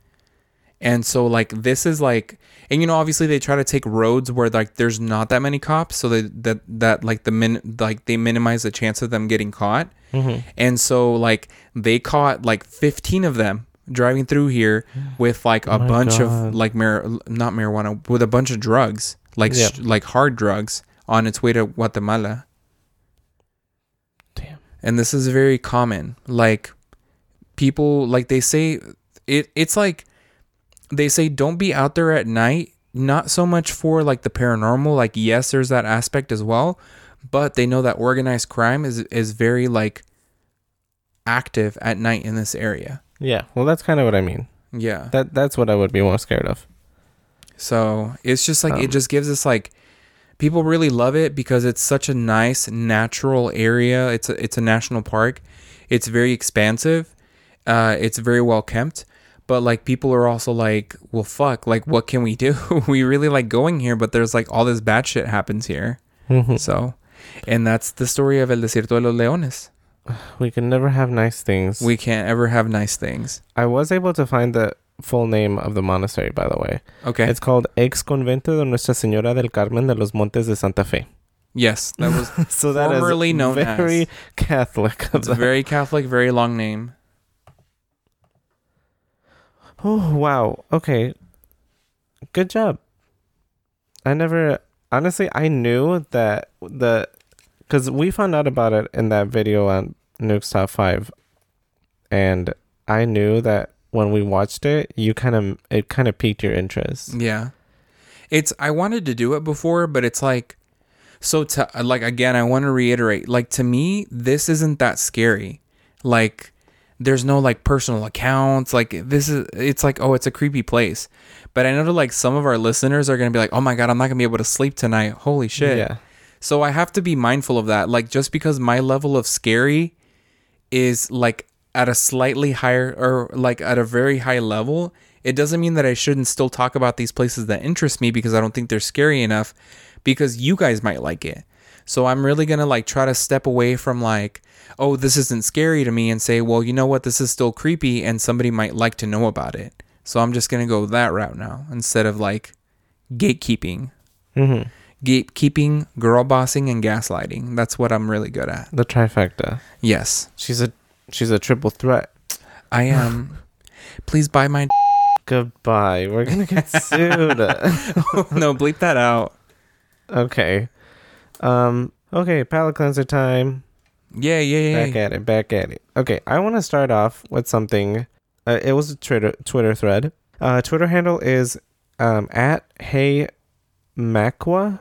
and so like this is like and you know obviously they try to take roads where like there's not that many cops so they, that that like the min like they minimize the chance of them getting caught Mm-hmm. and so like they caught like 15 of them driving through here with like a Oh bunch God. of like mar- not marijuana with a bunch of drugs like sh- like hard drugs on its way to Guatemala Damn. and this is very common like people like they say it it's like they say don't be out there at night. Not so much for like the paranormal. Like yes, there's that aspect as well, but they know that organized crime is is very like active at night in this area. Yeah. Well, that's kind of what I mean. Yeah. That that's what I would be more scared of. So it's just like it Um, just gives us like people really love it because it's such a nice natural area. It's a it's a national park. It's very expansive. Uh, it's very well kept. But like people are also like, well, fuck. Like, what can we do? we really like going here, but there's like all this bad shit happens here. Mhm. So, and that's the story of El Desierto de los Leones. We can never have nice things. We can't ever have nice things. I was able to find the full name of the monastery, by the way. Okay. It's called Ex Convento de Nuestra Señora del Carmen de los Montes de Santa Fe. yes, that was. so that is Formerly known very as. Catholic. It's a very Catholic, very long name. Oh wow. Okay. Good job. I never honestly I knew that the cuz we found out about it in that video on Nuke's Top 5 and I knew that when we watched it, you kind of it kind of piqued your interest. Yeah. It's I wanted to do it before, but it's like so to like again, I want to reiterate, like to me, this isn't that scary. Like there's no like personal accounts. Like this is it's like, oh, it's a creepy place. But I know that like some of our listeners are gonna be like, Oh my god, I'm not gonna be able to sleep tonight. Holy shit. Yeah. So I have to be mindful of that. Like just because my level of scary is like at a slightly higher or like at a very high level, it doesn't mean that I shouldn't still talk about these places that interest me because I don't think they're scary enough because you guys might like it. So I'm really going to like try to step away from like, oh, this isn't scary to me and say, well, you know what, this is still creepy and somebody might like to know about it. So I'm just going to go that route now instead of like gatekeeping. Mhm. Gatekeeping, girl bossing, and gaslighting. That's what I'm really good at. The trifecta. Yes, She's a she's a triple threat. I am. Please buy my. Goodbye. We're going to get sued. no, bleep that out. okay. Um okay, palate cleanser time. Yeah, yeah, yeah. Back at it, back at it. Okay, I want to start off with something. Uh, it was a Twitter Twitter thread. Uh, Twitter handle is um, at Hey Macwa.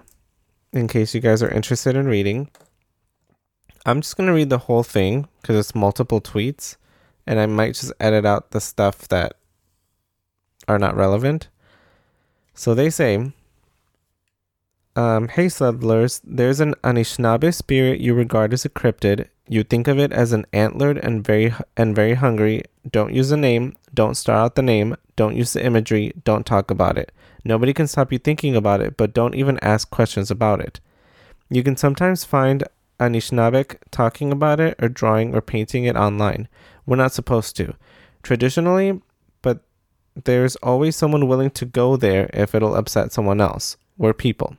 In case you guys are interested in reading, I'm just gonna read the whole thing because it's multiple tweets, and I might just edit out the stuff that are not relevant. So they say, um, "Hey settlers, there's an Anishinaabe spirit you regard as a cryptid. You think of it as an antlered and very and very hungry. Don't use the name. Don't start out the name. Don't use the imagery. Don't talk about it. Nobody can stop you thinking about it, but don't even ask questions about it. You can sometimes find Anishinaabe talking about it or drawing or painting it online. We're not supposed to, traditionally, but there's always someone willing to go there if it'll upset someone else. We're people.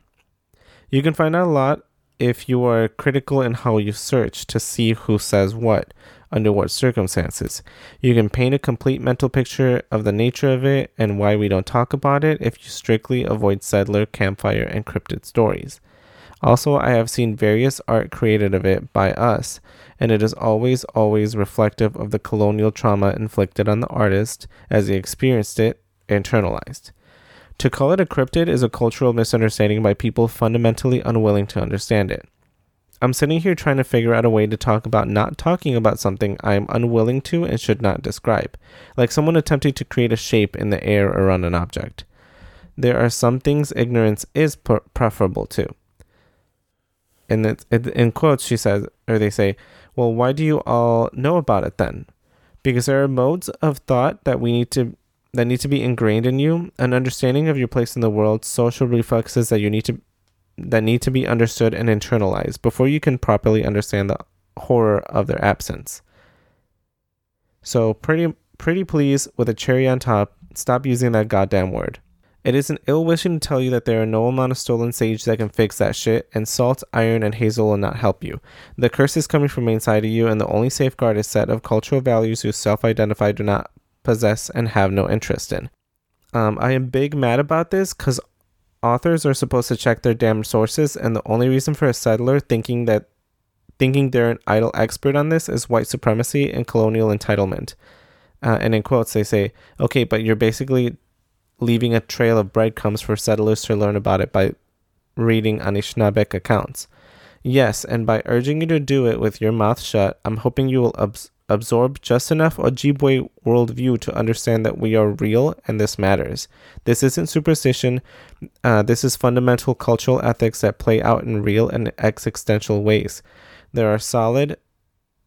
You can find out a lot if you are critical in how you search to see who says what, under what circumstances. You can paint a complete mental picture of the nature of it and why we don't talk about it if you strictly avoid settler, campfire, and cryptid stories. Also, I have seen various art created of it by us, and it is always, always reflective of the colonial trauma inflicted on the artist as he experienced it, internalized. To call it a cryptid is a cultural misunderstanding by people fundamentally unwilling to understand it. I'm sitting here trying to figure out a way to talk about not talking about something I am unwilling to and should not describe, like someone attempting to create a shape in the air around an object. There are some things ignorance is pre- preferable to. And it, in quotes, she says, or they say, well, why do you all know about it then? Because there are modes of thought that we need to that need to be ingrained in you, an understanding of your place in the world, social reflexes that you need to that need to be understood and internalized before you can properly understand the horror of their absence. So pretty pretty please with a cherry on top, stop using that goddamn word. It is an ill wishing to tell you that there are no amount of stolen sage that can fix that shit, and salt, iron, and hazel will not help you. The curse is coming from inside of you, and the only safeguard is set of cultural values who self identify do not possess and have no interest in. Um, I am big mad about this because authors are supposed to check their damn sources, and the only reason for a settler thinking that thinking they're an idle expert on this is white supremacy and colonial entitlement. Uh, and in quotes, they say, "Okay, but you're basically leaving a trail of breadcrumbs for settlers to learn about it by reading Anishinaabeg accounts. Yes, and by urging you to do it with your mouth shut, I'm hoping you will absorb just enough Ojibwe worldview to understand that we are real and this matters. This isn't superstition. Uh, this is fundamental cultural ethics that play out in real and existential ways. There are solid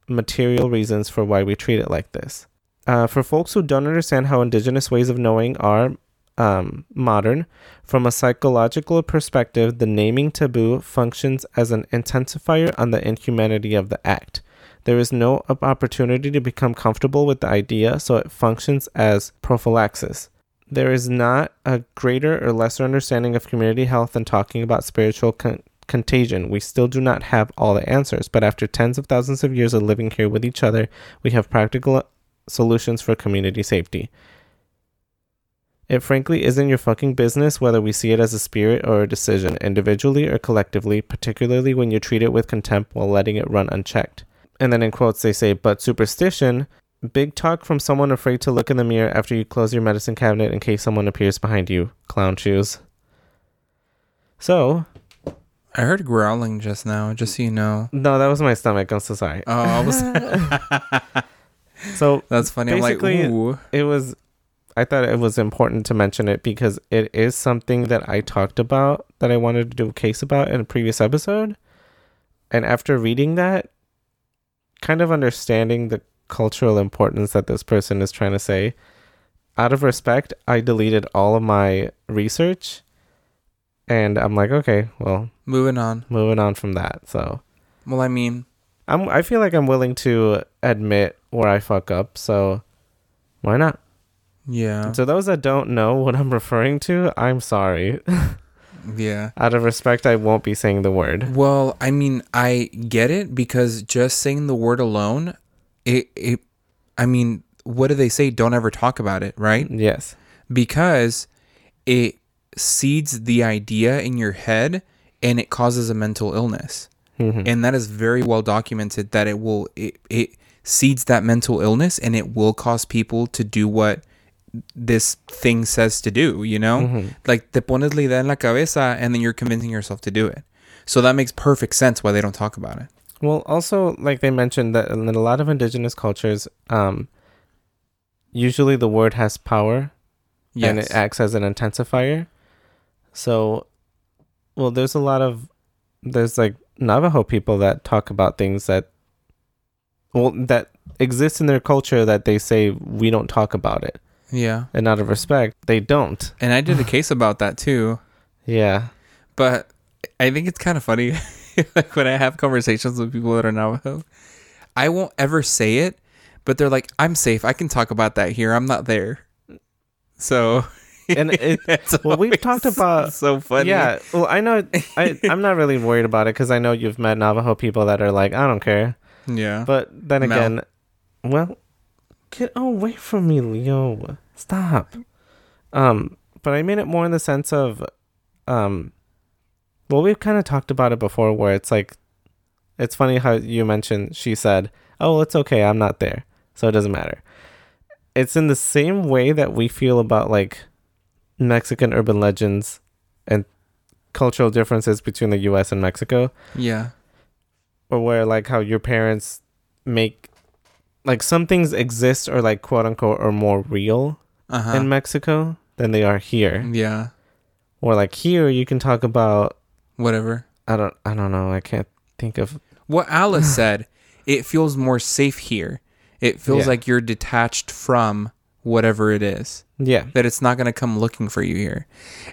material reasons for why we treat it like this. Uh, for folks who don't understand how indigenous ways of knowing are um, modern, from a psychological perspective, the naming taboo functions as an intensifier on the inhumanity of the act. There is no opportunity to become comfortable with the idea, so it functions as prophylaxis. There is not a greater or lesser understanding of community health than talking about spiritual con- contagion. We still do not have all the answers, but after tens of thousands of years of living here with each other, we have practical solutions for community safety. It frankly isn't your fucking business whether we see it as a spirit or a decision, individually or collectively, particularly when you treat it with contempt while letting it run unchecked. And then in quotes, they say, but superstition, big talk from someone afraid to look in the mirror after you close your medicine cabinet in case someone appears behind you. Clown shoes. So, I heard growling just now, just so you know. no, that was my stomach. I'm so sorry. Oh, I was. So, That's funny. I'm like, Basically, ooh. it was I thought it was important to mention it because it is something that I talked about that I wanted to do a case about in a previous episode. And after reading that, kind of understanding the cultural importance that this person is trying to say, out of respect, I deleted all of my research and I'm like, okay, well, Moving on. moving on from that. So, Well, I mean, I'm I feel like I'm willing to admit where I fuck up, so why not? yeah. To those that don't know what I'm referring to, I'm sorry. Yeah. Out of respect, I won't be saying the word. Well, I mean, I get it because just saying the word alone, it, it, I mean, what do they say? Don't ever talk about it, right? Yes. Because it seeds the idea in your head and it causes a mental illness. Mhm. And that is very well documented that it will, it, it seeds that mental illness and it will cause people to do what this thing says to do, you know? Mhm. like te pones la idea en la cabeza and then you're convincing yourself to do it. So that makes perfect sense why they don't talk about it. Well, also, like they mentioned that in a lot of indigenous cultures, um, usually the word has power and it acts as an intensifier. So, well, there's a lot of there's like Navajo people that talk about things that well that exist in their culture that they say we don't talk about it, yeah. and out of respect, they don't. And I did a case about that too. Yeah. But I think it's kind of funny like when I have conversations with people that are Navajo. I won't ever say it, but they're like, I'm safe. I can talk about that here. I'm not there. So And it- it's well, we've talked about- so funny. Yeah. Well, I know. I I'm not really worried about it because I know you've met Navajo people that are like, I don't care. Yeah. But then Mel. again, well, get away from me, Leo. Stop. Um, but I mean it more in the sense of, um, well, we've kind of talked about it before, where it's like, it's funny how you mentioned she said, "Oh, it's okay, I'm not there, so it doesn't matter." It's in the same way that we feel about like Mexican urban legends and cultural differences between the U.S. and Mexico yeah. or where like how your parents make like some things exist or like quote unquote are more real Uh-huh. in Mexico than they are here. yeah. Or like here you can talk about Whatever. I don't I don't know, I can't think of what Alice said, it feels more safe here. It feels Yeah. like you're detached from whatever it is. yeah. That it's not going to come looking for you here.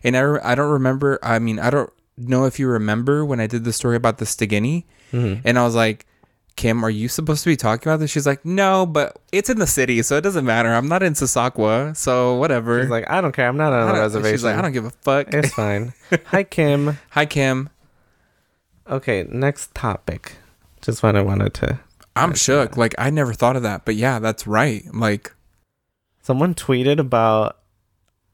And I, re- I don't remember, I mean, I don't know if you remember when I did the story about the Stigini Mhm. and I was like, Kim, are you supposed to be talking about this? She's like, no, but it's in the city, so it doesn't matter. I'm not in Sasakwa, so whatever. She's like, I don't care, I'm not on a reservation. She's like, I don't give a fuck. it's fine. Hi Kim. Hi, Kim. Okay, next topic. Just what I wanted to I'm shook. Like, I never thought of that, but yeah, that's right. Like, Someone tweeted about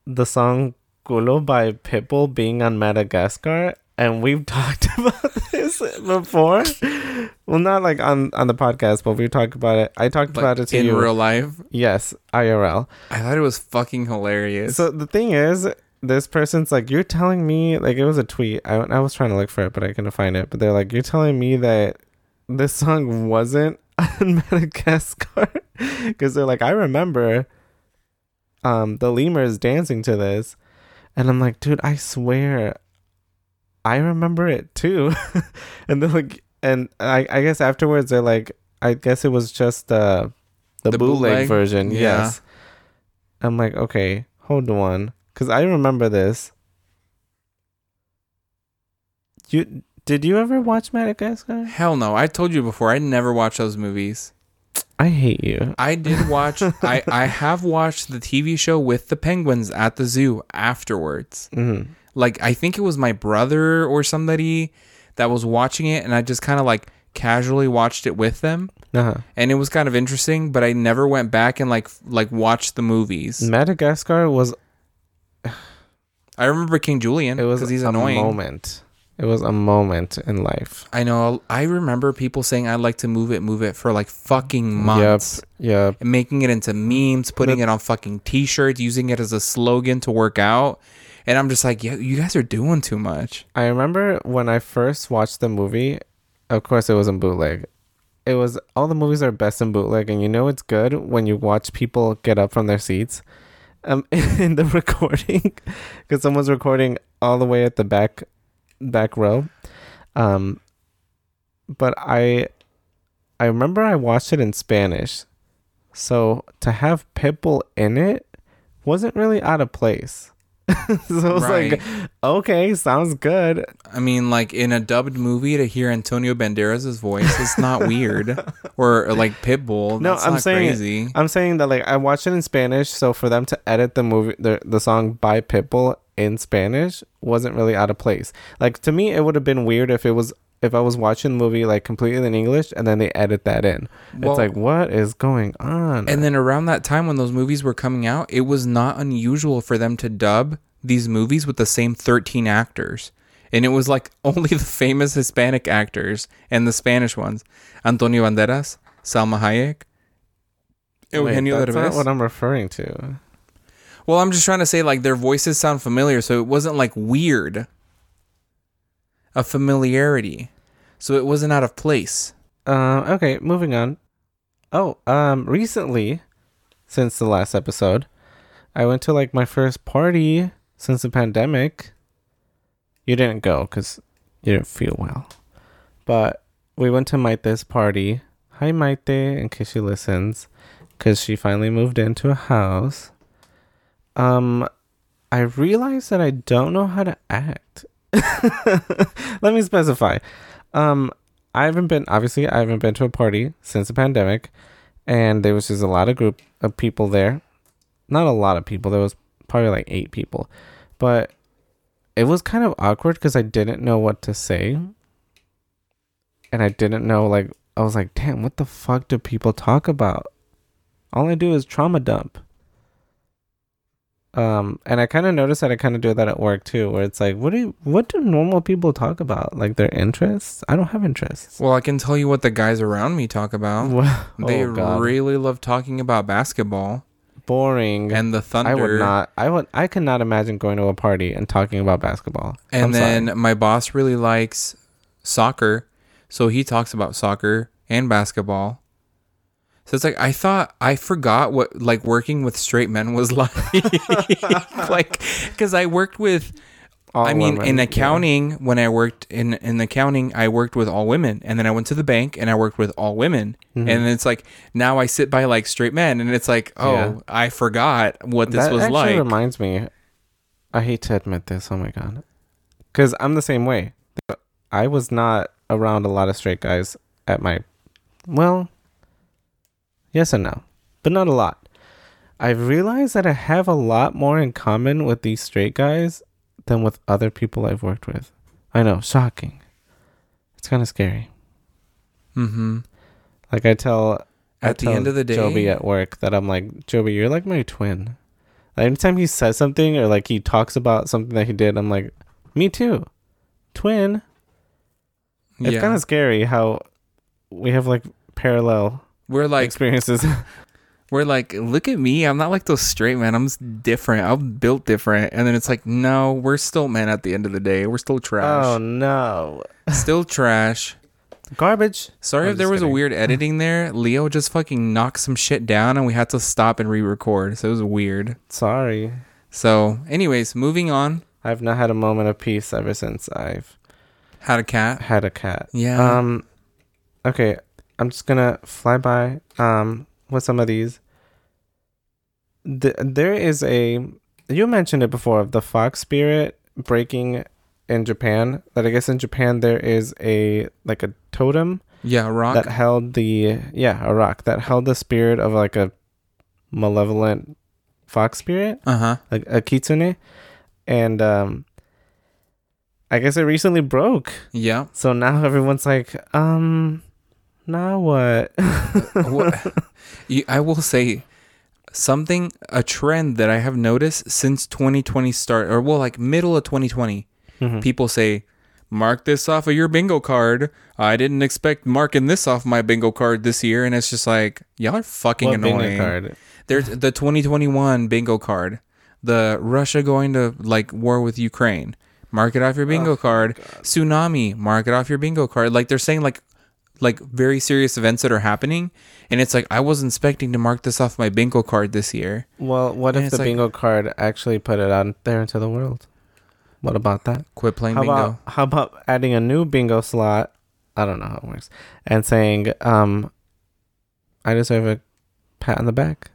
the song Culo by Pitbull being on Madagascar, and we've talked about this before. Well, not like on on the podcast, but we've talked about it. I talked Like, about it to in you. real life. yes, IRL. I thought it was fucking hilarious. So the thing is, this person's like, you're telling me, like, it was a tweet. I, I was trying to look for it, but I couldn't find it. But they're like, you're telling me that this song wasn't on Madagascar? Because they're like, I remember um, the lemurs dancing to this. And I'm like, dude, I swear, I remember it too. and they're like, and I, I guess afterwards they're like, I guess it was just uh, the, The bootleg, bootleg? version. Yeah. Yes. I'm like, okay, hold on, because I remember this. You did you ever watch Madagascar? Hell no. I told you before, I never watched those movies. I hate you. I did watch I, I have watched the TV show with the penguins at the zoo afterwards. hmm Like I think it was my brother or somebody that was watching it and I just kind of like casually watched it with them Uh-huh. and it was kind of interesting, but I never went back and like like watched the movies. Madagascar was I remember King Julien it was he's a annoying. moment. It was a moment in life. I know. I remember people saying I'd like to move it, move it for like fucking months. Yep. Yep. and making it into memes, putting it on fucking t-shirts, using it as a slogan to work out. And I'm just like, yeah, you guys are doing too much. I remember when I first watched the movie. Of course, it was in bootleg. It was all the movies are best in bootleg, and you know it's good when you watch people get up from their seats, um, in the recording, because someone's recording all the way at the back, back row, um. But I, I remember I watched it in Spanish, so to have Pitbull in it wasn't really out of place. so I was like, okay, sounds good. I mean, like in a dubbed movie to hear Antonio Banderas' voice, it's not weird. Or, or like Pitbull. No, that's I'm not saying- crazy. I'm saying that like I watched it in Spanish, so for them to edit the movie, the the song by Pitbull in Spanish wasn't really out of place. Like to me, it would have been weird if it was if I was watching the movie like completely in English and then they edit that in. Well, it's like what is going on? and then around that time when those movies were coming out, it was not unusual for them to dub these movies with the same 13 actors. And it was like only the famous Hispanic actors and the Spanish ones. Antonio Banderas, Salma Hayek, Wait, Eugenio that's not what I'm referring to. Well, I'm just trying to say like their voices sound familiar, so it wasn't like weird. A familiarity. So it wasn't out of place. Uh, okay, moving on. Oh, um, recently, since the last episode, I went to like my first party since the pandemic. You didn't go because you didn't feel well, but we went to Maite's party. Hi, Maite, in case she listens, because she finally moved into a house. Um, I realized that I don't know how to act. Let me specify. Um, I haven't been obviously I haven't been to a party since the pandemic, and there was just a lot of group of people there. Not a lot of people. There was probably like eight people, but it was kind of awkward because I didn't know what to say, and I didn't know like I was like, damn, what the fuck do people talk about? All I do is trauma dump. Um, and I kind of noticed that I kind of do that at work too, where it's like, what do you, what do normal people talk about? Like their interests? I don't have interests. Well, I can tell you what the guys around me talk about. Well, They oh, really love talking about basketball boring. and the Thunder. I would not. I would. I could not imagine going to a party and talking about basketball. And I'm then sorry. my boss really likes soccer, so he talks about soccer and basketball. So it's like I thought I forgot what like working with straight men was like, like because I worked with. All I mean, women, in yeah. accounting, when I worked in in accounting, I worked with all women, and then I went to the bank and I worked with all women, Mhm. and it's like now I sit by like straight men, and it's like, oh, Yeah. I forgot what this that was actually like. reminds me. I hate to admit this. Oh my god, because I'm the same way. I was not around a lot of straight guys at my. Well, yes and no, but not a lot. I've realized that I have a lot more in common with these straight guys than with other people I've worked with. I know, shocking. It's kind of scary. mm-hmm. Like I tell I At the tell end of the day, Joby at work that I'm like, Joby, you're like my twin. Like, anytime he says something or like he talks about something that he did, I'm like, me too. twin. It's yeah. kind of scary how we have like parallel we're like experiences. we're like, look at me. I'm not like those straight men. I'm just different. I'm built different. And then it's like, no, we're still men at the end of the day. We're still trash. oh no, Still trash. garbage. Sorry I'm if there just was a weird editing there. Leo just fucking knocked some shit down and we had to stop and re-record. So it was weird. Sorry, So, anyways, moving on. I've not had a moment of peace ever since I've Had a cat. had a cat. Yeah. Um, okay, I'm just gonna fly by um with some of these. Th- there is a you mentioned it before of the fox spirit breaking in Japan. That I guess in Japan there is a like a totem yeah, rock. that held the yeah a rock that held the spirit of like a malevolent fox spirit uh-huh. like a kitsune, and um. I guess it recently broke. Yeah. So now everyone's like, um, now what? what, I will say something, a trend that I have noticed since 2020 start, or well, like middle of 2020. Mhm. People say, "Mark this off of your bingo card." I didn't expect marking this off my bingo card this year, and it's just like y'all are fucking What annoying. There's the 2021 bingo card, the Russia going to like war with Ukraine. Mark it off your bingo card. Tsunami. Mark it off your bingo card. Like they're saying like like very serious events that are happening, and it's like I was expecting to mark this off my bingo card this year. Well, what And if the like- bingo card actually put it out there into the world? What about that? Quit playing How bingo. about how about adding a new bingo slot? I don't know how it works, and saying, um, I deserve a pat on the back.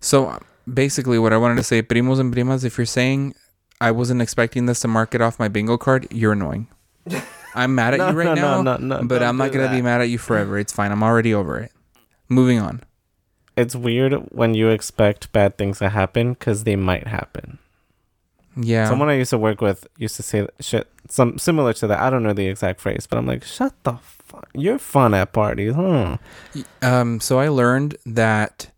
So basically, what I wanted to say, primos and primas, if you're saying I wasn't expecting this to mark it off my bingo card, you're annoying. I'm mad at No, you right no, now, no, no, no, but I'm not gonna be mad at you forever. It's fine. I'm already over it. Moving on. It's weird when you expect bad things to happen because they might happen. Yeah. Someone I used to work with used to say shit some similar to that. I don't know the exact phrase, but I'm like, shut the fuck. You're fun at parties, huh? Um, so I learned that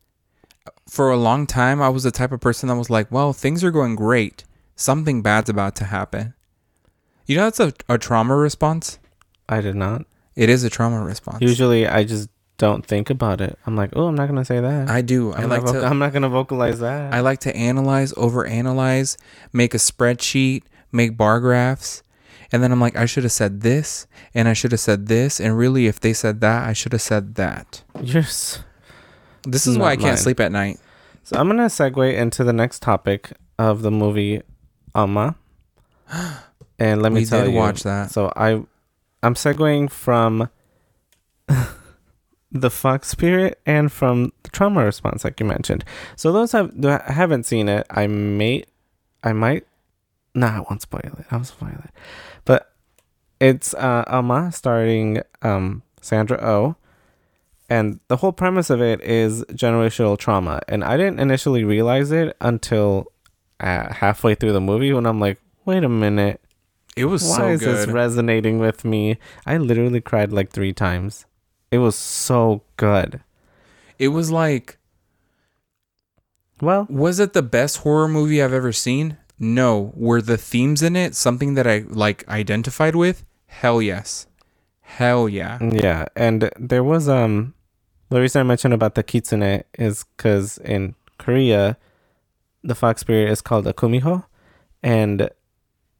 for a long time I was the type of person that was like, well, things are going great. Something bad's about to happen. You know, that's a, a trauma response. I did not. It is a trauma response. Usually, I just don't think about it. I'm like, oh, I'm not gonna say that. I do. I I'm like not to. I'm not gonna vocalize that. I like to analyze, overanalyze, make a spreadsheet, make bar graphs, and then I'm like, I should have said this, and I should have said this, and really, if they said that, I should have said that. You're This is why I can't mine. sleep at night. so I'm gonna segue into the next topic of the movie, Umma. And let me we tell did you, watch that. So I, I'm segueing from the Fox Spirit and from the trauma response, like you mentioned. So those have haven't seen it. I may, I might. Nah, I won't spoil it. I'll spoil it. But it's uh, Umma starring um, Sandra Oh, and the whole premise of it is generational trauma. And I didn't initially realize it until uh, halfway through the movie when I'm like, wait a minute. It was Why so is good. this resonating with me? I literally cried like three times. It was so good. it was like, Well, was it the best horror movie I've ever seen? No. Were the themes in it something that I like identified with? Hell yes. Hell yeah. yeah, and there was um, the reason I mentioned about the kitsune is because in Korea, the fox spirit is called a kumiho, and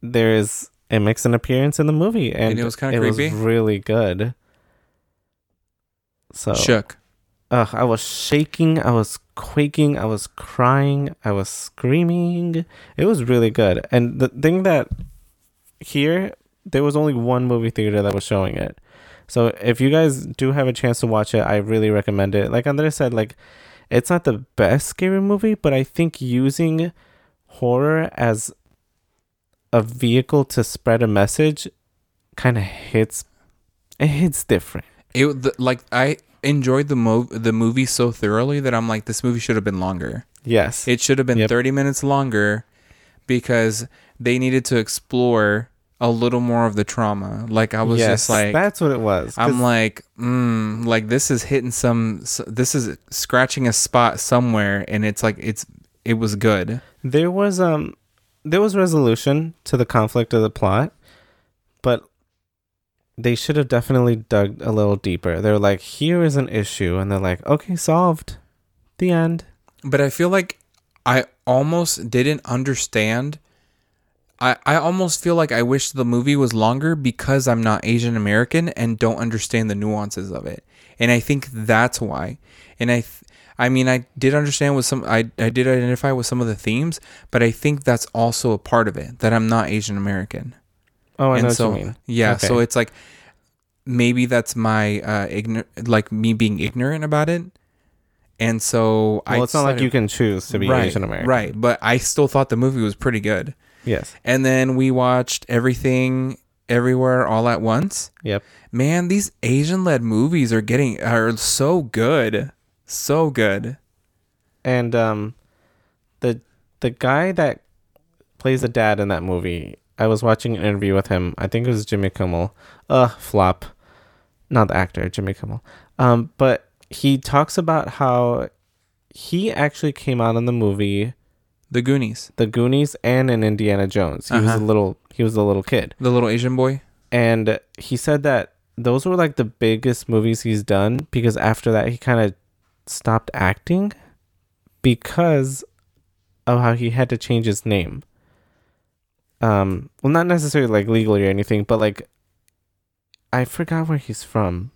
there is it makes an appearance in the movie, and, And it was kinda it was really good. So Shook. Ugh, I was shaking, I was quaking, I was crying, I was screaming. It was really good. And the thing that here, there was only one movie theater that was showing it. So if you guys do have a chance to watch it, I really recommend it. Like Andres said, like it's not the best scary movie, but I think using horror as a vehicle to spread a message kind of hits it hits different. It the, like I enjoyed the mo- the movie so thoroughly that I'm like this movie should have been longer. Yes. It should have been Yep. 30 minutes longer because they needed to explore a little more of the trauma. Like I was yes, just like that's what it was. I'm like, mm, like this is hitting some. This is scratching a spot somewhere, and it's like it's it was good. there was um there was resolution to the conflict of the plot. but they should have definitely dug a little deeper. They're like, here is an issue, and they're like, okay, solved. The end. But I feel like I almost didn't understand. I, I almost feel like I wish the movie was longer because I'm not Asian American and don't understand the nuances of it. And I think that's why. And I th- I mean I did understand with some I, I did identify with some of the themes, but I think that's also a part of it that I'm not Asian American. Oh, I know and so what you mean. yeah, so it's like maybe that's my uh ignor- like me being ignorant about it. And so I Well, it's not like you can choose to be right, Asian American. Right, but I still thought the movie was pretty good. Yes. And then we watched Everything Everywhere All at Once. Yep. Man, these Asian led movies are getting are so good. So good. And um, the the guy that plays the dad in that movie, I was watching an interview with him. I think it was Jimmy Kimmel. Uh, flop. Not the actor, Jimmy Kimmel. Um, but he talks about how he actually came out in the movie The Goonies. The Goonies and in Indiana Jones. He was a Uh-huh. little he was a little kid. The little Asian boy. And he said that those were like the biggest movies he's done because after that he kind of stopped acting because of how he had to change his name. Um, well, not necessarily like legally or anything, but like I forgot where he's from.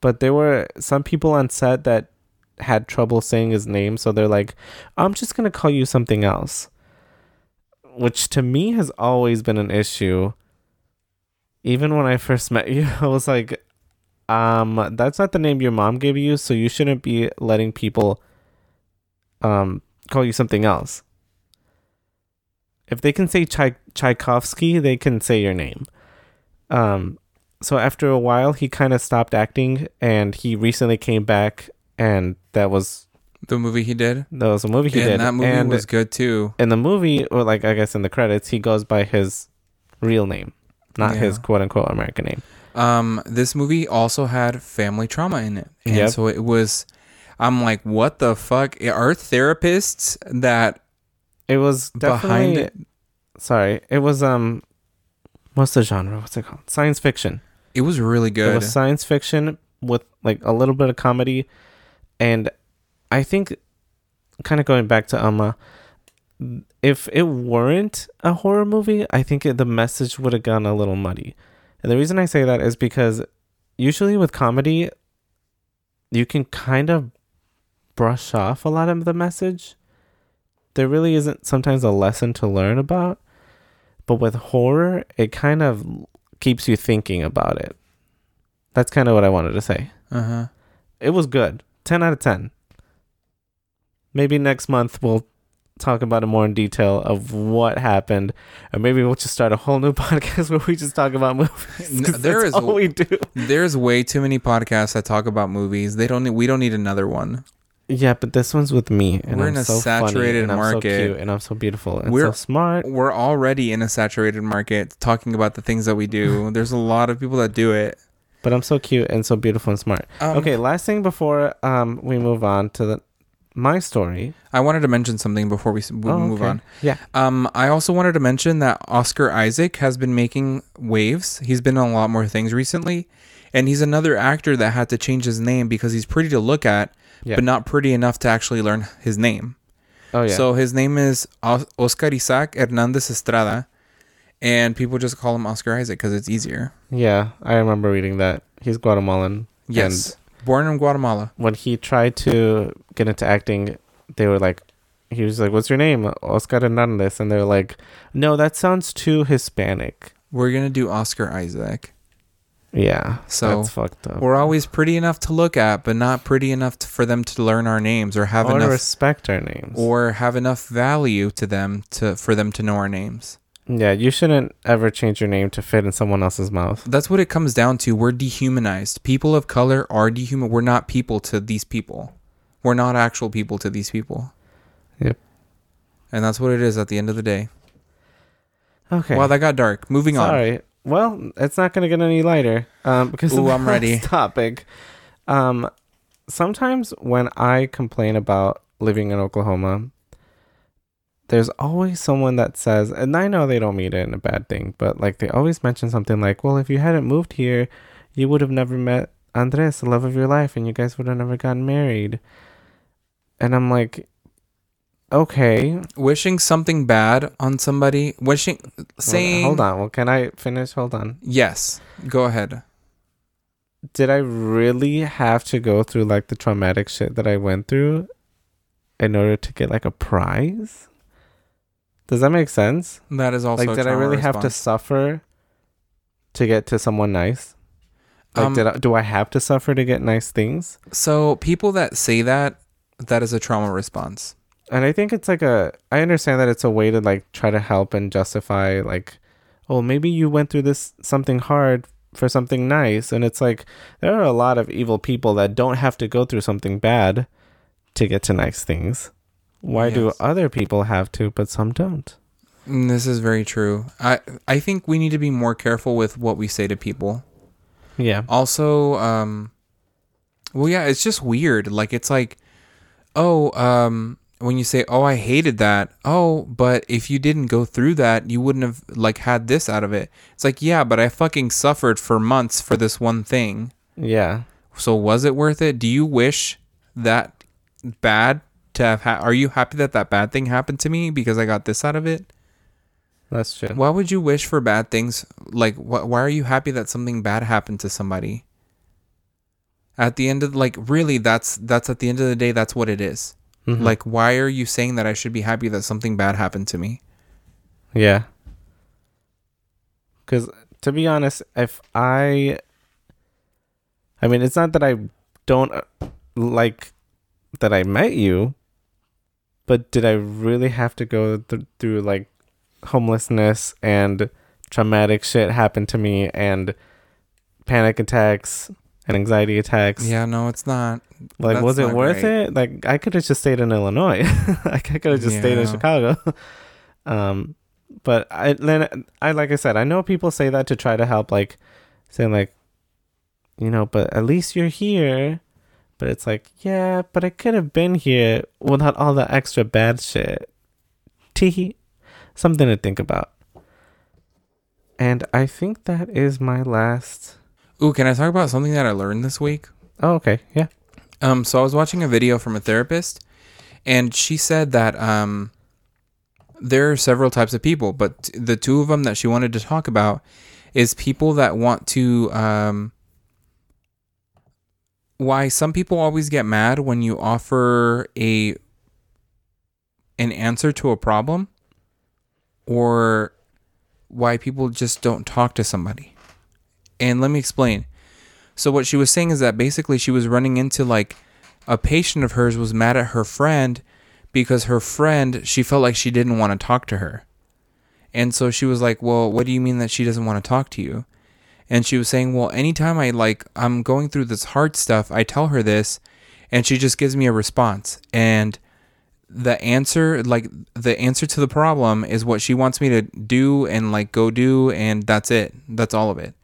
But there were some people on set that had trouble saying his name, so they're like, "I'm just gonna call you something else," which to me has always been an issue. Even when I first met you, I was like, um, that's not the name your mom gave you, so you shouldn't be letting people um call you something else. If they can say Tchai- Tchaikovsky, they can say your name. Um, so after a while, he kind of stopped acting, and he recently came back, and that was The movie he did. that was a movie he did. and did. that movie and was good too. in the movie, or like I guess in the credits, he goes by his real name, not his quote unquote American name. Um, this movie also had family trauma in it. And Yep. so it was I'm like, what the fuck? Are therapists that It was behind definitely it? sorry. It was um, what's the genre? What's it called? Science fiction. It was really good. It was science fiction with like a little bit of comedy, and I think, kind of going back to Umma, if it weren't a horror movie, I think it, the message would have gone a little muddy. And the reason I say that is because usually with comedy, you can kind of brush off a lot of the message. There really isn't sometimes a lesson to learn about. But with horror, it kind of keeps you thinking about it. That's kind of what I wanted to say. uh huh. It was good. 10 out of 10. Maybe next month we'll talk about it more in detail of what happened. Or maybe we'll just start a whole new podcast where we just talk about movies. N- 'cause there is all we do. There's way too many podcasts that talk about movies. They don't. Need, we don't need another one. Yeah, but this one's with me. And We're I'm in a so funny, saturated and I'm market. so cute, and I'm so beautiful and We're- so smart. We're already in a saturated market talking about the things that we do. There's a lot of people that do it. But I'm so cute and so beautiful and smart. Um, okay, last thing before um we move on to the my story. I wanted to mention something before we, s- we Oh, move okay. on. Yeah. Um, I also wanted to mention that Oscar Isaac has been making waves. He's been on a lot more things recently, and he's another actor that had to change his name because he's pretty to look at, Yeah. but not pretty enough to actually learn his name. Oh yeah. So his name is Os- Oscar Isaac Hernandez Estrada, and people just call him Oscar Isaac because it's easier. yeah, I remember reading that. He's Guatemalan. Yes, born in Guatemala. when he tried to get into acting, they were like, he was like, "What's your name, Oscar Hernandez?" And they were like, "No, that sounds too Hispanic." We're gonna do Oscar Isaac. Yeah, So, that's fucked up. We're always pretty enough to look at, but not pretty enough to, for them to learn our names or have or enough respect our names. or have enough value to them to for them to know our names. Yeah, you shouldn't ever change your name to fit in someone else's mouth. That's what it comes down to. We're dehumanized. People of color are dehuman. We're not people to these people. We're not actual people to these people. Yep. And that's what it is at the end of the day. Okay. Wow, that got dark. Moving on. Sorry. Well, it's not going to get any lighter um, because Ooh, the I'm ready. next topic. Um, sometimes when I complain about living in Oklahoma, there's always someone that says, and I know they don't mean it in a bad thing, but like they always mention something like, well, if you hadn't moved here, you would have never met Andres, the love of your life, and you guys would have never gotten married. And I'm like, okay. Wishing something bad on somebody, wishing, saying, Hold on. Well, can I finish? Hold on. Yes, go ahead. Did I really have to go through like the traumatic shit that I went through in order to get like a prize? Does that make sense? That is also like, did I really have to suffer to get to someone nice? Like, Um, did I, do I have to suffer to get nice things? So people that say that, that is a trauma response. And I think it's like a. I understand that it's a way to like try to help and justify like, oh, maybe you went through this something hard for something nice, and it's like there are a lot of evil people that don't have to go through something bad to get to nice things. Why do other people have to, but some don't? Mm, This is very true. I I think we need to be more careful with what we say to people. Yeah. Also, um, well, yeah, it's just weird. Like it's like, oh, um, when you say, oh, I hated that. Oh, but if you didn't go through that, you wouldn't have like had this out of it. It's like, yeah, but I fucking suffered for months for this one thing. Yeah. So was it worth it? Do you wish that bad to have? Ha- Are you happy that that bad thing happened to me because I got this out of it? That's true. Why would you wish for bad things? Like, wh- why are you happy that something bad happened to somebody? At the end of like, really, that's that's at the end of the day, that's what it is. Mhm. Like, why are you saying that I should be happy that something bad happened to me? Yeah. Because to be honest, if I, I mean, it's not that I don't uh, like that I met you, but did I really have to go th- through like homelessness and traumatic shit happen to me and panic attacks and anxiety attacks? Yeah, no, it's not. Like, That's was it worth it? Like, I could have just stayed in Illinois. like, I could have just stayed in Yeah. Chicago. um, but I then I like I said, I know people say that to try to help, like saying like, you know, but at least you're here. But it's like, yeah, but I could have been here without all the extra bad shit. Tee, something to think about. And I think that is my last. Ooh, can I talk about something that I learned this week? Oh, okay, yeah. Um, so I was watching a video from a therapist, and she said that um, there are several types of people, but the two of them that she wanted to talk about is people that want to. Um, why some people always get mad when you offer a an answer to a problem, or why people just don't talk to somebody. And let me explain. So what she was saying is that basically she was running into like a patient of hers was mad at her friend because her friend she felt like she didn't want to talk to her. And so she was like, "Well, what do you mean that she doesn't want to talk to you?" And she was saying, "Well, anytime I like I'm going through this hard stuff, I tell her this and she just gives me a response. And the answer like the answer to the problem is what she wants me to do and like go do and that's it. That's all of it.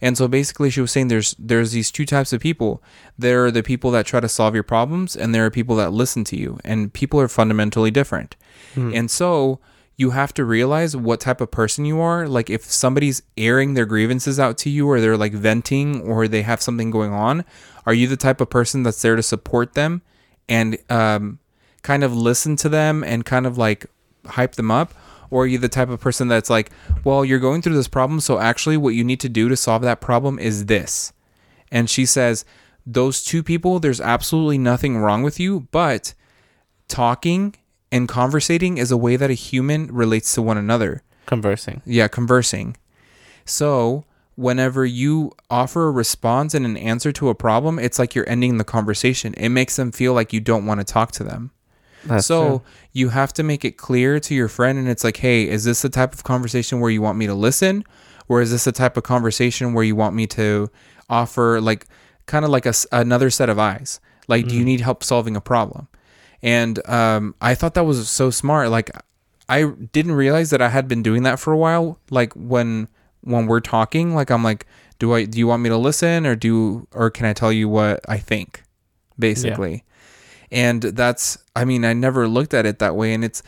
And so basically she was saying there's there's these two types of people. There are the people that try to solve your problems and there are people that listen to you and people are fundamentally different. Hmm. And so you have to realize what type of person you are. Like if somebody's airing their grievances out to you or they're like venting or they have something going on, are you the type of person that's there to support them and um kind of listen to them and kind of like hype them up? Or are you the type of person that's like, well, you're going through this problem, so actually what you need to do to solve that problem is this. And she says, those two people, there's absolutely nothing wrong with you, but talking and conversating is a way that a human relates to one another. Conversing. Yeah, conversing. So, whenever you offer a response and an answer to a problem, it's like you're ending the conversation. It makes them feel like you don't want to talk to them. That's so true. you have to make it clear to your friend, and it's like, hey, is this the type of conversation where you want me to listen, or is this the type of conversation where you want me to offer like kind of like a another set of eyes? Like, do you mm. need help solving a problem? And um, I thought that was so smart. Like, I didn't realize that I had been doing that for a while. Like when when we're talking, like I'm like, do I do you want me to listen or do or can I tell you what I think, basically? And that's I mean I never looked at it that way, and it's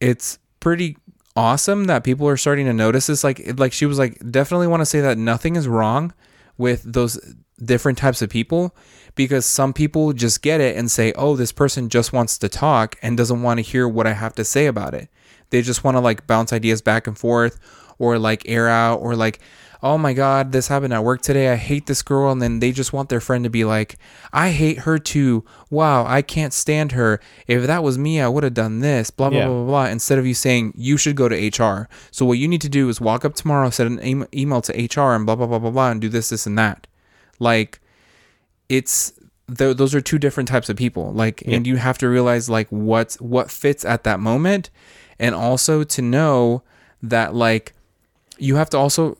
it's pretty awesome that people are starting to notice this. Like, it- like she was like, definitely want to say that nothing is wrong with those different types of people because some people just get it and say, oh, this person just wants to talk and doesn't want to hear what I have to say about it. They just want to like bounce ideas back and forth or like air out or like, oh my God, this happened at work today. I hate this girl. And then they just want their friend to be like, I hate her too. Wow, I can't stand her. If that was me, I would have done this, blah, blah, Yeah. blah, blah, blah. Instead of you saying, you should go to HR. So what you need to do is walk up tomorrow, send an em- email to HR and blah, blah, blah, blah, blah, and do this, this, and that. Like, it's th- those are two different types of people like and you have to realize like what what fits at that moment and also to know that like you have to also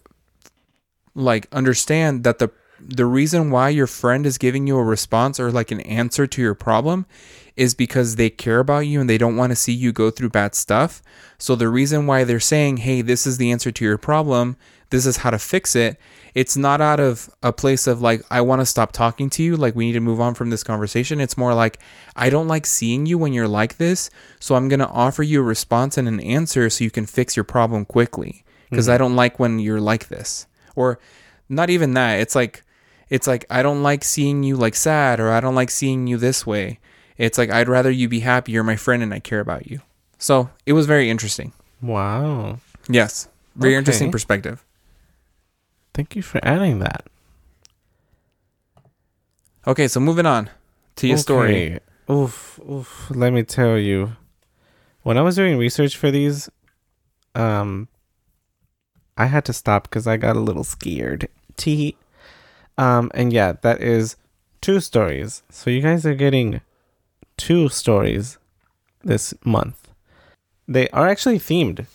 like understand that the the reason why your friend is giving you a response or like an answer to your problem is because they care about you and they don't want to see you go through bad stuff. So the reason why they're saying, "Hey, this is the answer to your problem. This is how to fix it." It's not out of a place of like, "I want to stop talking to you, like we need to move on from this conversation." It's more like, "I don't like seeing you when you're like this, so I'm going to offer you a response and an answer so you can fix your problem quickly because mm-hmm. I don't like when you're like this." Or not even that. It's like it's like I don't like seeing you like sad or I don't like seeing you this way. It's like I'd rather you be happy. You're my friend and I care about you. So it was very interesting. Wow. Yes. Very interesting perspective. Thank you for adding that. Okay, so moving on to your story. Oof, oof. Let me tell you. When I was doing research for these, um, I had to stop because I got a little scared. Tee. Um, and yeah, that is two stories. So you guys are getting two stories this month. They are actually themed.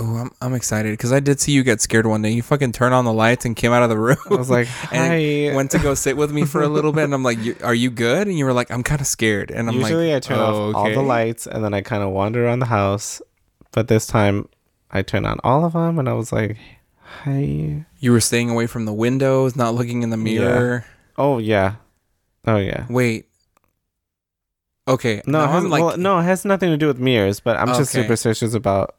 Oh, I'm, I'm excited because I did see you get scared one day. You fucking turned on the lights and came out of the room. I was like, and hi. went to go sit with me for a little bit, and I'm like, "Are you good?" And you were like, "I'm kind of scared." And I'm like Usually like, I turn "Oh, off all the lights and then I kind of wander around the house. But this time I turned on all of them and I was like, hi. You were staying away from the windows, not looking in the mirror. Oh, yeah. Oh, yeah. Wait. Okay. No, it has, like, well, no, it has nothing to do with mirrors, but I'm just Okay. superstitious about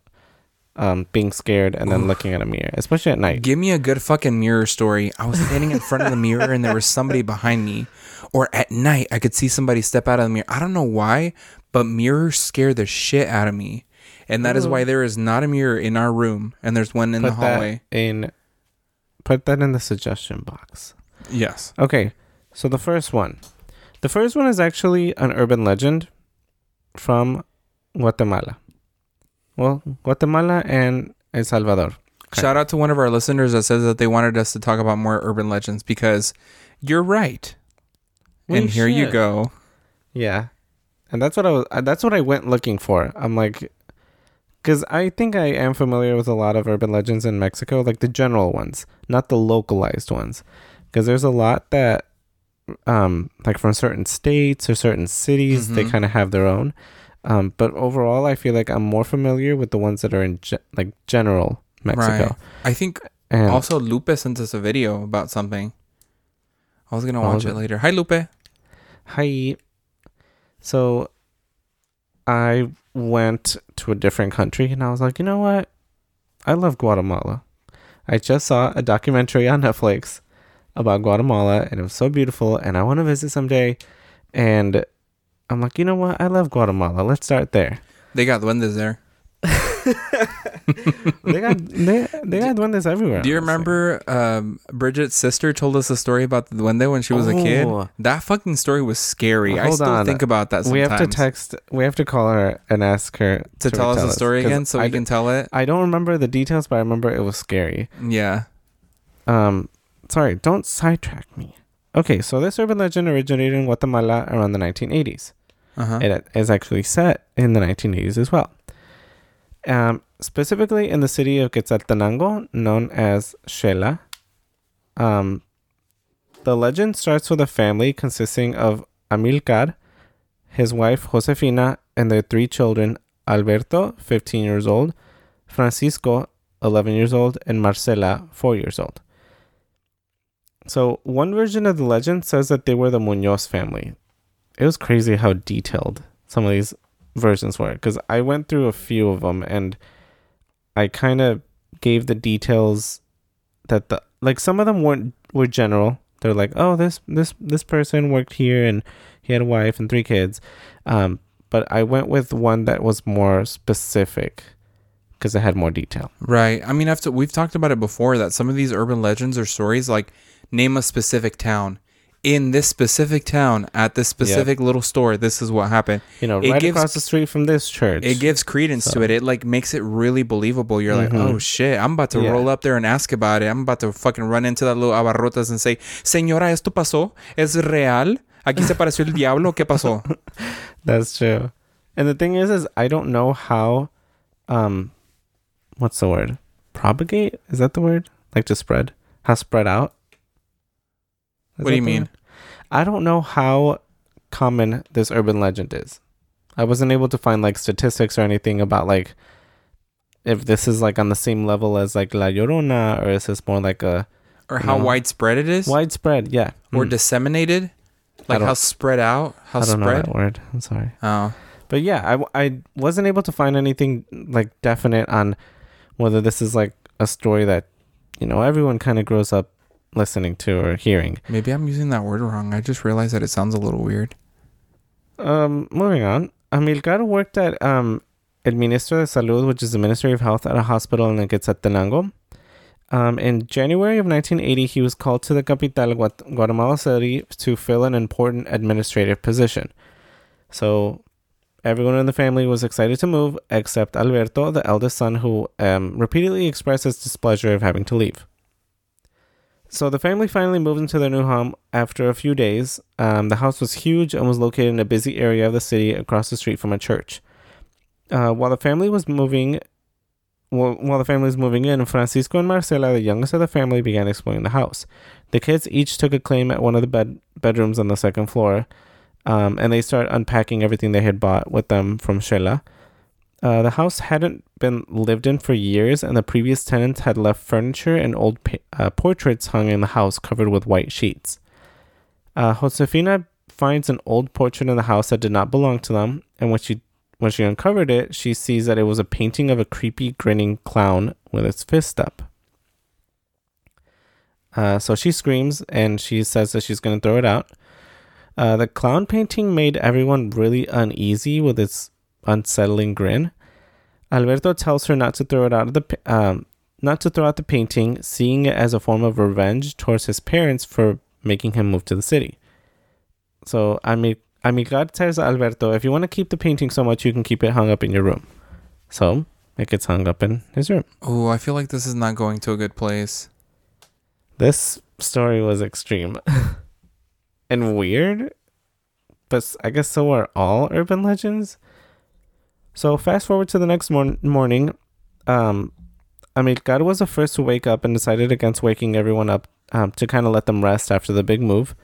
um, being scared and then Oof. looking at a mirror, especially at night. Give me a good fucking mirror story. I was standing in front of the mirror and there was somebody behind me. Or at night, I could see somebody step out of the mirror. I don't know why, but mirrors scare the shit out of me. And that is Ooh. why there is not a mirror in our room and there's one in the Put that hallway. in. Put that in the suggestion box. Yes. Okay, so the first one. The first one is actually an urban legend from Guatemala. Well, Guatemala and El Salvador. Okay. Shout out to one of our listeners that says that they wanted us to talk about more urban legends because you're right. We and here you go. Yeah, and that's what I was. uh, That's what I went looking for. I'm like, because I think I am familiar with a lot of urban legends in Mexico, like the general ones, not the localized ones, because there's a lot that, um, like from certain states or certain cities, they Mhm. kind of have their own. Um, but overall, I feel like I'm more familiar with the ones that are in ge- like general Mexico. Right. I think And also Lupe sent us a video about something. I was gonna Oh, watch it later. Hi Lupe. Hi. So I went to a different country and I was like, you know what? I love Guatemala. I just saw a documentary on Netflix about Guatemala and it was so beautiful and I want to visit someday. And I'm like, you know what? I love Guatemala. Let's start there. They got duendes there. They got they, they got duendes everywhere. Do you remember um, Bridget's sister told us a story about the duende when she was a kid? Oh. That fucking story was scary. I still on. think about that sometimes. We have to text. We have to call her and ask her to tell us the story again so I we d- can tell it. I don't remember the details, but I remember it was scary. Yeah. Um, sorry, don't sidetrack me. Okay, so this urban legend originated in Guatemala around the 1980s. Uh-huh. It is actually set in the 1980s as well. Um, specifically in the city of Quetzaltenango, known as Xela. Um, the legend starts with a family consisting of Amilcar, his wife Josefina, and their three children Alberto, 15 years old, Francisco, 11 years old, and Marcela, 4 years old. So, one version of the legend says that they were the Munoz family. It was crazy how detailed some of these versions were because I went through a few of them and I kind of gave the details that the like some of them weren't were general. They're like, oh, this this this person worked here and he had a wife and three kids. Um, but I went with one that was more specific because it had more detail. Right. I mean, I've we've talked about it before that some of these urban legends or stories like name a specific town. In this specific town, at this specific little store, this is what happened. You know, It right gives- across the street from this church. It gives credence So- to it. It like makes it really believable. You're like, Mhm. oh shit, I'm about to Yeah. roll up there and ask about it. I'm about to fucking run into that little abarrotas and say, Señora, esto pasó, es real. Aquí se pareció el diablo. ¿Qué pasó? That's true. And the thing is, is I don't know how, um, what's the word? Propagate? Is that the word? Like to spread? How spread out? What do you mean? I don't know how common this urban legend is. I wasn't able to find like statistics or anything about like if this is like on the same level as like La Llorona or is this more like a Or how No. widespread it is? widespread? Yeah. Or Mm. disseminated? Like how spread out? How I don't know spread? that word. I'm sorry. Oh. But yeah, I, I wasn't able to find anything like definite on whether this is like a story that, you know, everyone kind of grows up listening to or hearing. Maybe I'm using that word wrong. I just realized that it sounds a little weird. Um, moving on. Amilcar worked at um, El Ministro de Salud, which is the Ministry of Health, at a hospital in Quetzaltenango. Um, in January of 1980, he was called to the capital, Guat- Guatemala City, to fill an important administrative position. So everyone in the family was excited to move, except Alberto, the eldest son, who um, repeatedly expressed his displeasure of having to leave. So the family finally moved into their new home after a few days. Um, the house was huge and was located in a busy area of the city across the street from a church. Uh, while the family was moving, well, while the family was moving in, Francisco and Marcela, the youngest of the family, began exploring the house. The kids each took a claim at one of the bed bedrooms on the second floor, um, and they started unpacking everything they had bought with them from Xela. Uh, the house hadn't been lived in for years, and the previous tenants had left furniture and old pa- uh, portraits hung in the house covered with white sheets. Uh, Josefina finds an old portrait in the house that did not belong to them, and when she when she uncovered it, she sees that it was a painting of a creepy, grinning clown with its fist up. Uh, so she screams and she says that she's going to throw it out. Uh, the clown painting made everyone really uneasy with its unsettling grin. Alberto tells her not to throw it out of the um, not to throw out the painting, seeing it as a form of revenge towards his parents for making him move to the city. So Ami- Amilcar tells Alberto, if you want to keep the painting so much, you can keep it hung up in your room. So it gets hung up in his room. Oh, I feel like this is not going to a good place. This story was extreme and weird, but I guess so are all urban legends. So fast forward to the next morn- morning, um, Amilcar was the first to wake up and decided against waking everyone up um, to kind of let them rest after the big move.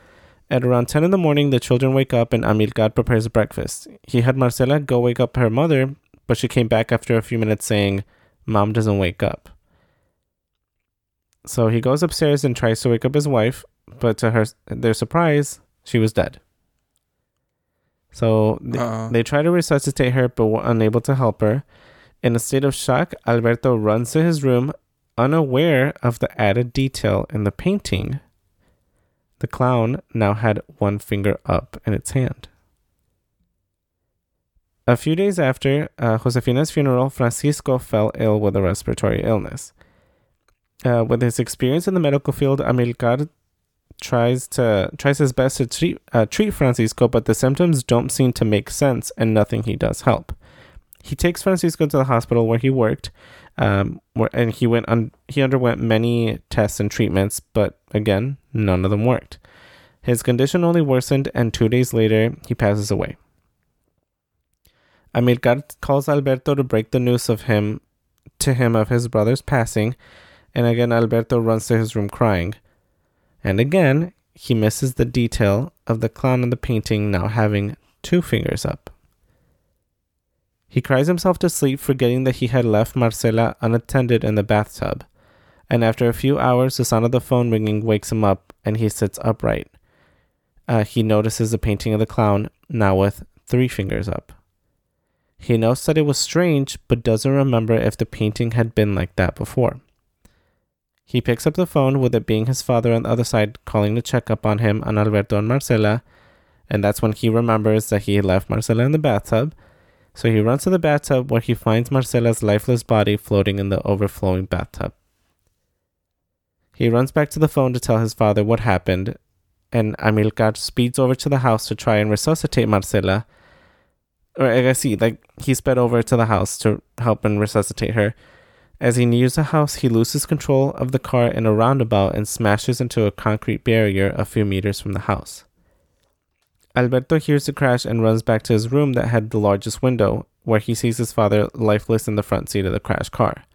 At around 10 in the morning, the children wake up and Amilcar prepares breakfast. He had Marcela go wake up her mother, but she came back after a few minutes saying, Mom doesn't wake up. So he goes upstairs and tries to wake up his wife, but to her their surprise, she was dead. So th- Uh-oh. they try to resuscitate her, but were unable to help her. In a state of shock, Alberto runs to his room, unaware of the added detail in the painting. The clown now had one finger up in its hand. A few days after uh, Josefina's funeral, Francisco fell ill with a respiratory illness. Uh, with his experience in the medical field, Amilcar tries to tries his best to treat uh, treat Francisco, but the symptoms don't seem to make sense, and nothing he does help. He takes Francisco to the hospital where he worked, um, where and he went un- he underwent many tests and treatments, but again, none of them worked. His condition only worsened, and two days later, he passes away. Amilcar calls Alberto to break the news of him to him of his brother's passing, and again Alberto runs to his room crying. And again, he misses the detail of the clown in the painting now having two fingers up. He cries himself to sleep, forgetting that he had left Marcela unattended in the bathtub. And after a few hours, the sound of the phone ringing wakes him up, and he sits upright. Uh, he notices the painting of the clown, now with three fingers up. He notes that it was strange, but doesn't remember if the painting had been like that before. He picks up the phone with it being his father on the other side calling to check up on him on Alberto and Marcela, and that's when he remembers that he left Marcela in the bathtub. So he runs to the bathtub where he finds Marcela's lifeless body floating in the overflowing bathtub. He runs back to the phone to tell his father what happened, and Amilcar speeds over to the house to try and resuscitate Marcela. Or I guess he like he sped over to the house to help and resuscitate her. As he nears the house, he loses control of the car in a roundabout and smashes into a concrete barrier a few meters from the house. Alberto hears the crash and runs back to his room that had the largest window, where he sees his father lifeless in the front seat of the crashed car.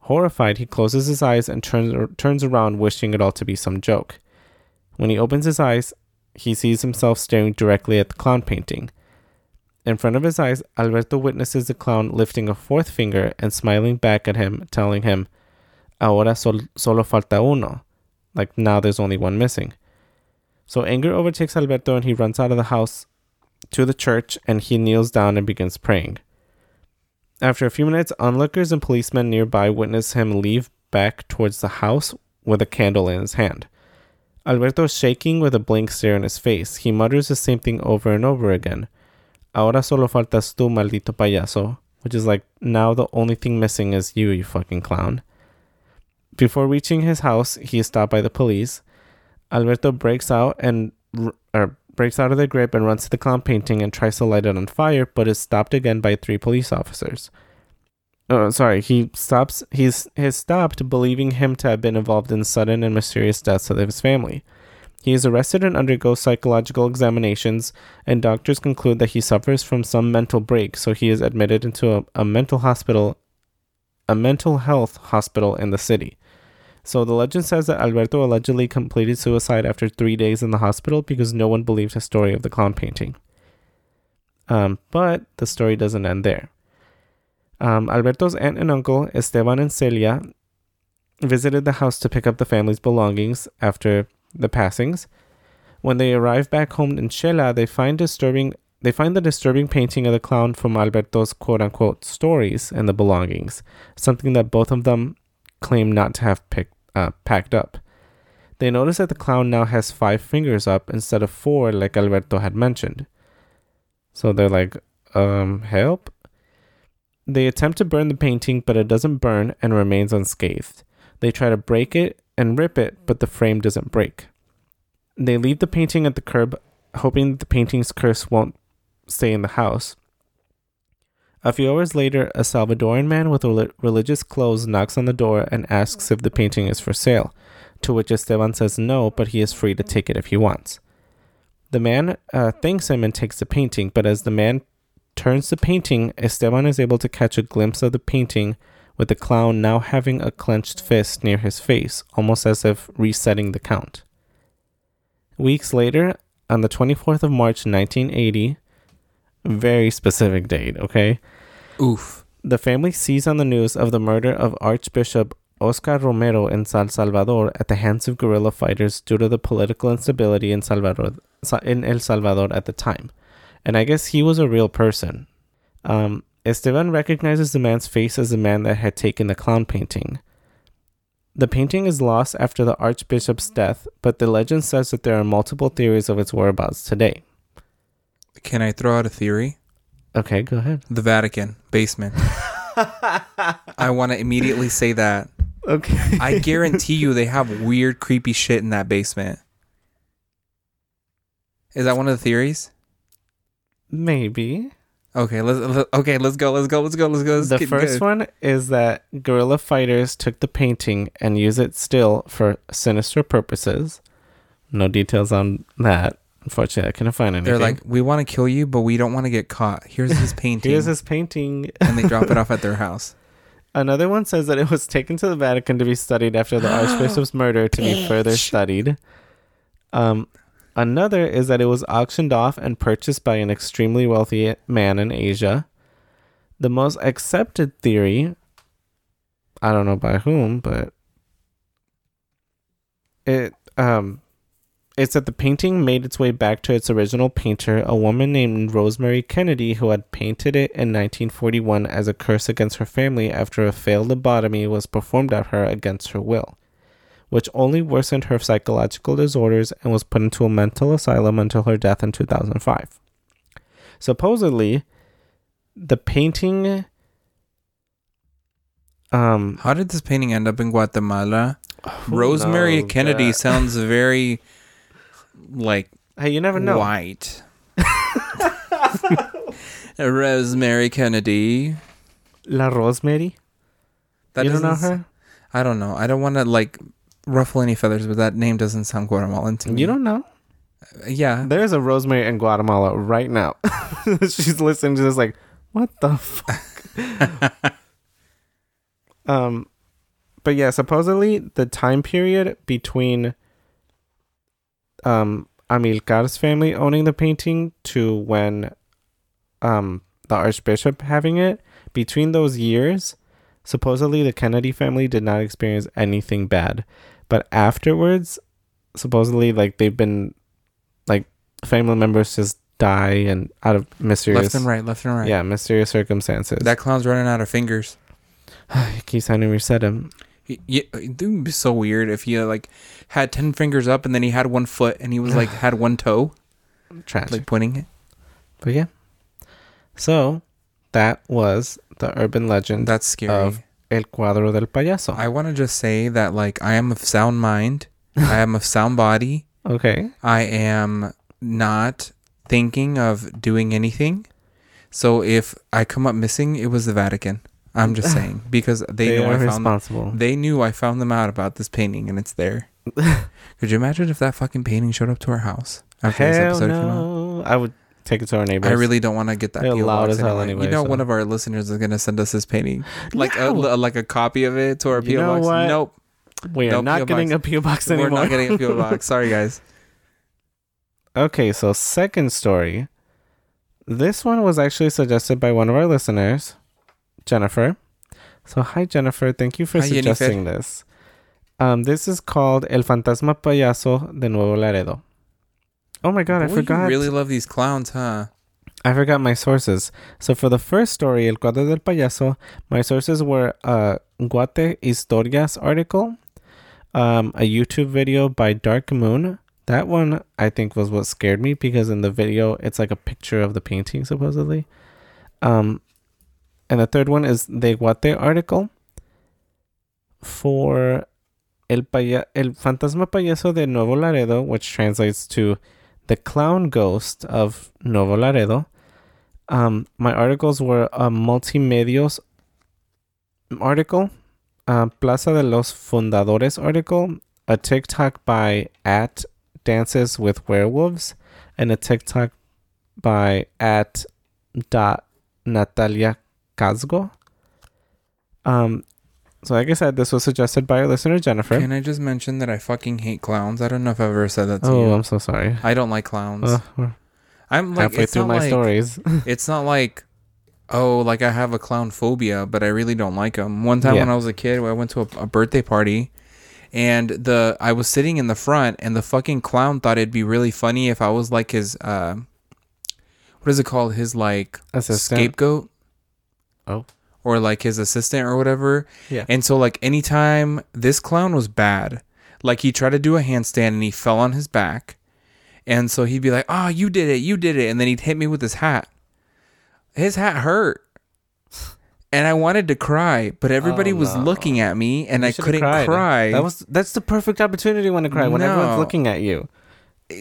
Horrified, he closes his eyes and turns, turns around, wishing it all to be some joke. When he opens his eyes, he sees himself staring directly at the clown painting. In front of his eyes, Alberto witnesses the clown lifting a fourth finger and smiling back at him, telling him, Ahora sol- solo falta uno. Like now there's only one missing. So anger overtakes Alberto and he runs out of the house to the church and he kneels down and begins praying. After a few minutes, onlookers and policemen nearby witness him leave back towards the house with a candle in his hand. Alberto is shaking with a blank stare on his face. He mutters the same thing over and over again. Ahora solo faltas tú, maldito payaso. Which is like, now the only thing missing is you, you fucking clown. Before reaching his house, he is stopped by the police. Alberto breaks out and or breaks out of their grip and runs to the clown painting and tries to light it on fire, but is stopped again by three police officers. Oh, sorry. He stops. He's has stopped believing him to have been involved in sudden and mysterious deaths of his family. He is arrested and undergoes psychological examinations, and doctors conclude that he suffers from some mental break, so he is admitted into a, a mental hospital, a mental health hospital in the city. So the legend says that Alberto allegedly completed suicide after three days in the hospital because no one believed his story of the clown painting. Um, but the story doesn't end there. Um, Alberto's aunt and uncle, Esteban and Celia, visited the house to pick up the family's belongings after the passings. When they arrive back home in Xela, they find disturbing they find the disturbing painting of the clown from Alberto's quote unquote stories and the belongings, something that both of them claim not to have picked, uh, packed up. They notice that the clown now has five fingers up instead of four, like Alberto had mentioned. So they're like, um, help? They attempt to burn the painting, but it doesn't burn and remains unscathed. They try to break it and rip it, but the frame doesn't break. They leave the painting at the curb, hoping the painting's curse won't stay in the house. A few hours later, a Salvadoran man with religious clothes knocks on the door and asks if the painting is for sale, to which Esteban says no, but he is free to take it if he wants. The man uh, thanks him and takes the painting, but as the man turns the painting, Esteban is able to catch a glimpse of the painting with the clown now having a clenched fist near his face, almost as if resetting the count. Weeks later, on the 24th of March 1980, very specific date, okay? Oof. The family sees on the news of the murder of Archbishop Oscar Romero in San Salvador at the hands of guerrilla fighters due to the political instability in Salvador in El Salvador at the time and I guess he was a real person. Um, Esteban recognizes the man's face as the man that had taken the clown painting. The painting is lost after the archbishop's death, but the legend says that there are multiple theories of its whereabouts today. Can I throw out a theory? Okay, go ahead. The Vatican basement. I want to immediately say that. Okay. I guarantee you they have weird, creepy shit in that basement. Is that one of the theories? Maybe. Okay, let's, let's okay, let's go, let's go, let's go, let's go. Let's the first good. one is that guerrilla fighters took the painting and use it still for sinister purposes. No details on that. Unfortunately, I couldn't find anything. They're like, we want to kill you, but we don't want to get caught. Here's this painting. Here's this painting, and they drop it off at their house. Another one says that it was taken to the Vatican to be studied after the Archbishop's murder to be further studied. Um, Another is that it was auctioned off and purchased by an extremely wealthy man in Asia. The most accepted theory, I don't know by whom, but it um it said the painting made its way back to its original painter, a woman named Rosemary Kennedy, who had painted it in 1941 as a curse against her family after a failed lobotomy was performed at her against her will, which only worsened her psychological disorders and was put into a mental asylum until her death in 2005. Supposedly, the painting. Um, How did this painting end up in Guatemala? Rosemary Kennedy that? sounds very like Hey, you never know. white. Rosemary Kennedy. La Rosemary. That you don't know her? I don't know. I don't want to like ruffle any feathers, but that name doesn't sound Guatemalan to me. You don't know? Yeah. There's a Rosemary in Guatemala right now. She's listening to this like, what the fuck? um, but yeah, supposedly the time period between um Amilcar's family owning the painting to when um the archbishop having it, between those years, supposedly the Kennedy family did not experience anything bad. But afterwards, supposedly like they've been like family members just die and out of mysterious Left and right, left and right. yeah mysterious circumstances That clown's running out of fingers. he keeps having to reset him He- it would be so weird if he uh, like had ten fingers up and then he had one foot and he was like had one toe tragic like pointing it. but yeah so that was the urban legend That's scary. Of- el cuadro del payaso I want to just say that like I am of sound mind. I am of sound body. okay I am not thinking of doing anything. So if I come up missing, it was the Vatican. I'm just saying because they, they, know are I found responsible they knew I found them out about this painting and it's there. Could you imagine if that fucking painting showed up to our house after this hell episode came out? no i would take it to our neighbors I really don't want to get that They're PO loud box as hell anyway. anyway, You know, so- one of our listeners is gonna send us this painting, like a, like a copy of it to our You PO know box. what? Nope, we are no not PO getting a PO box anymore we're not getting a PO box. Sorry, guys. Okay, so second story. This one was actually suggested by one of our listeners, Jennifer. So hi Jennifer, thank you for Hi, Jennifer. suggesting this. Um, this is called El Fantasma Payaso de Nuevo Laredo. Oh my god, I forgot. You really love these clowns, huh? I forgot my sources. So for the first story, El Cuadro del Payaso, my sources were a Guate Historias article, um, a YouTube video by Dark Moon. That one I think was what scared me because in the video it's like a picture of the painting supposedly. Um, and the third one is the Guate article for El, Paya- El Fantasma Payaso de Nuevo Laredo, which translates to the clown ghost of Nuevo Laredo. Um, my articles were a multimedios article, uh, Plaza de los Fundadores article, a TikTok by at Dances with Werewolves, and a TikTok by at dot Natalia Casgo. Um, so like I said, this was suggested by our listener Jennifer. Can I just mention that I fucking hate clowns? I don't know if I've ever said that to you. oh. I'm so sorry. I don't like clowns. Uh, I'm like halfway through my like, stories. It's not like oh, like I have a clown phobia, but I really don't like them. One time Yeah. when I was a kid, I went to a, a birthday party, and the I was sitting in the front, and the fucking clown thought it'd be really funny if I was like his uh, what is it called? His like Assistant. scapegoat. Oh. Or like his assistant or whatever. Yeah. And so like anytime this clown was bad, like he tried to do a handstand and he fell on his back. And so he'd be like, "Oh, you did it. You did it." And then he'd hit me with his hat. His hat hurt. And I wanted to cry, but everybody Oh, was looking at me and You I couldn't cry. That was that's the perfect opportunity when to cry when everyone's looking at you.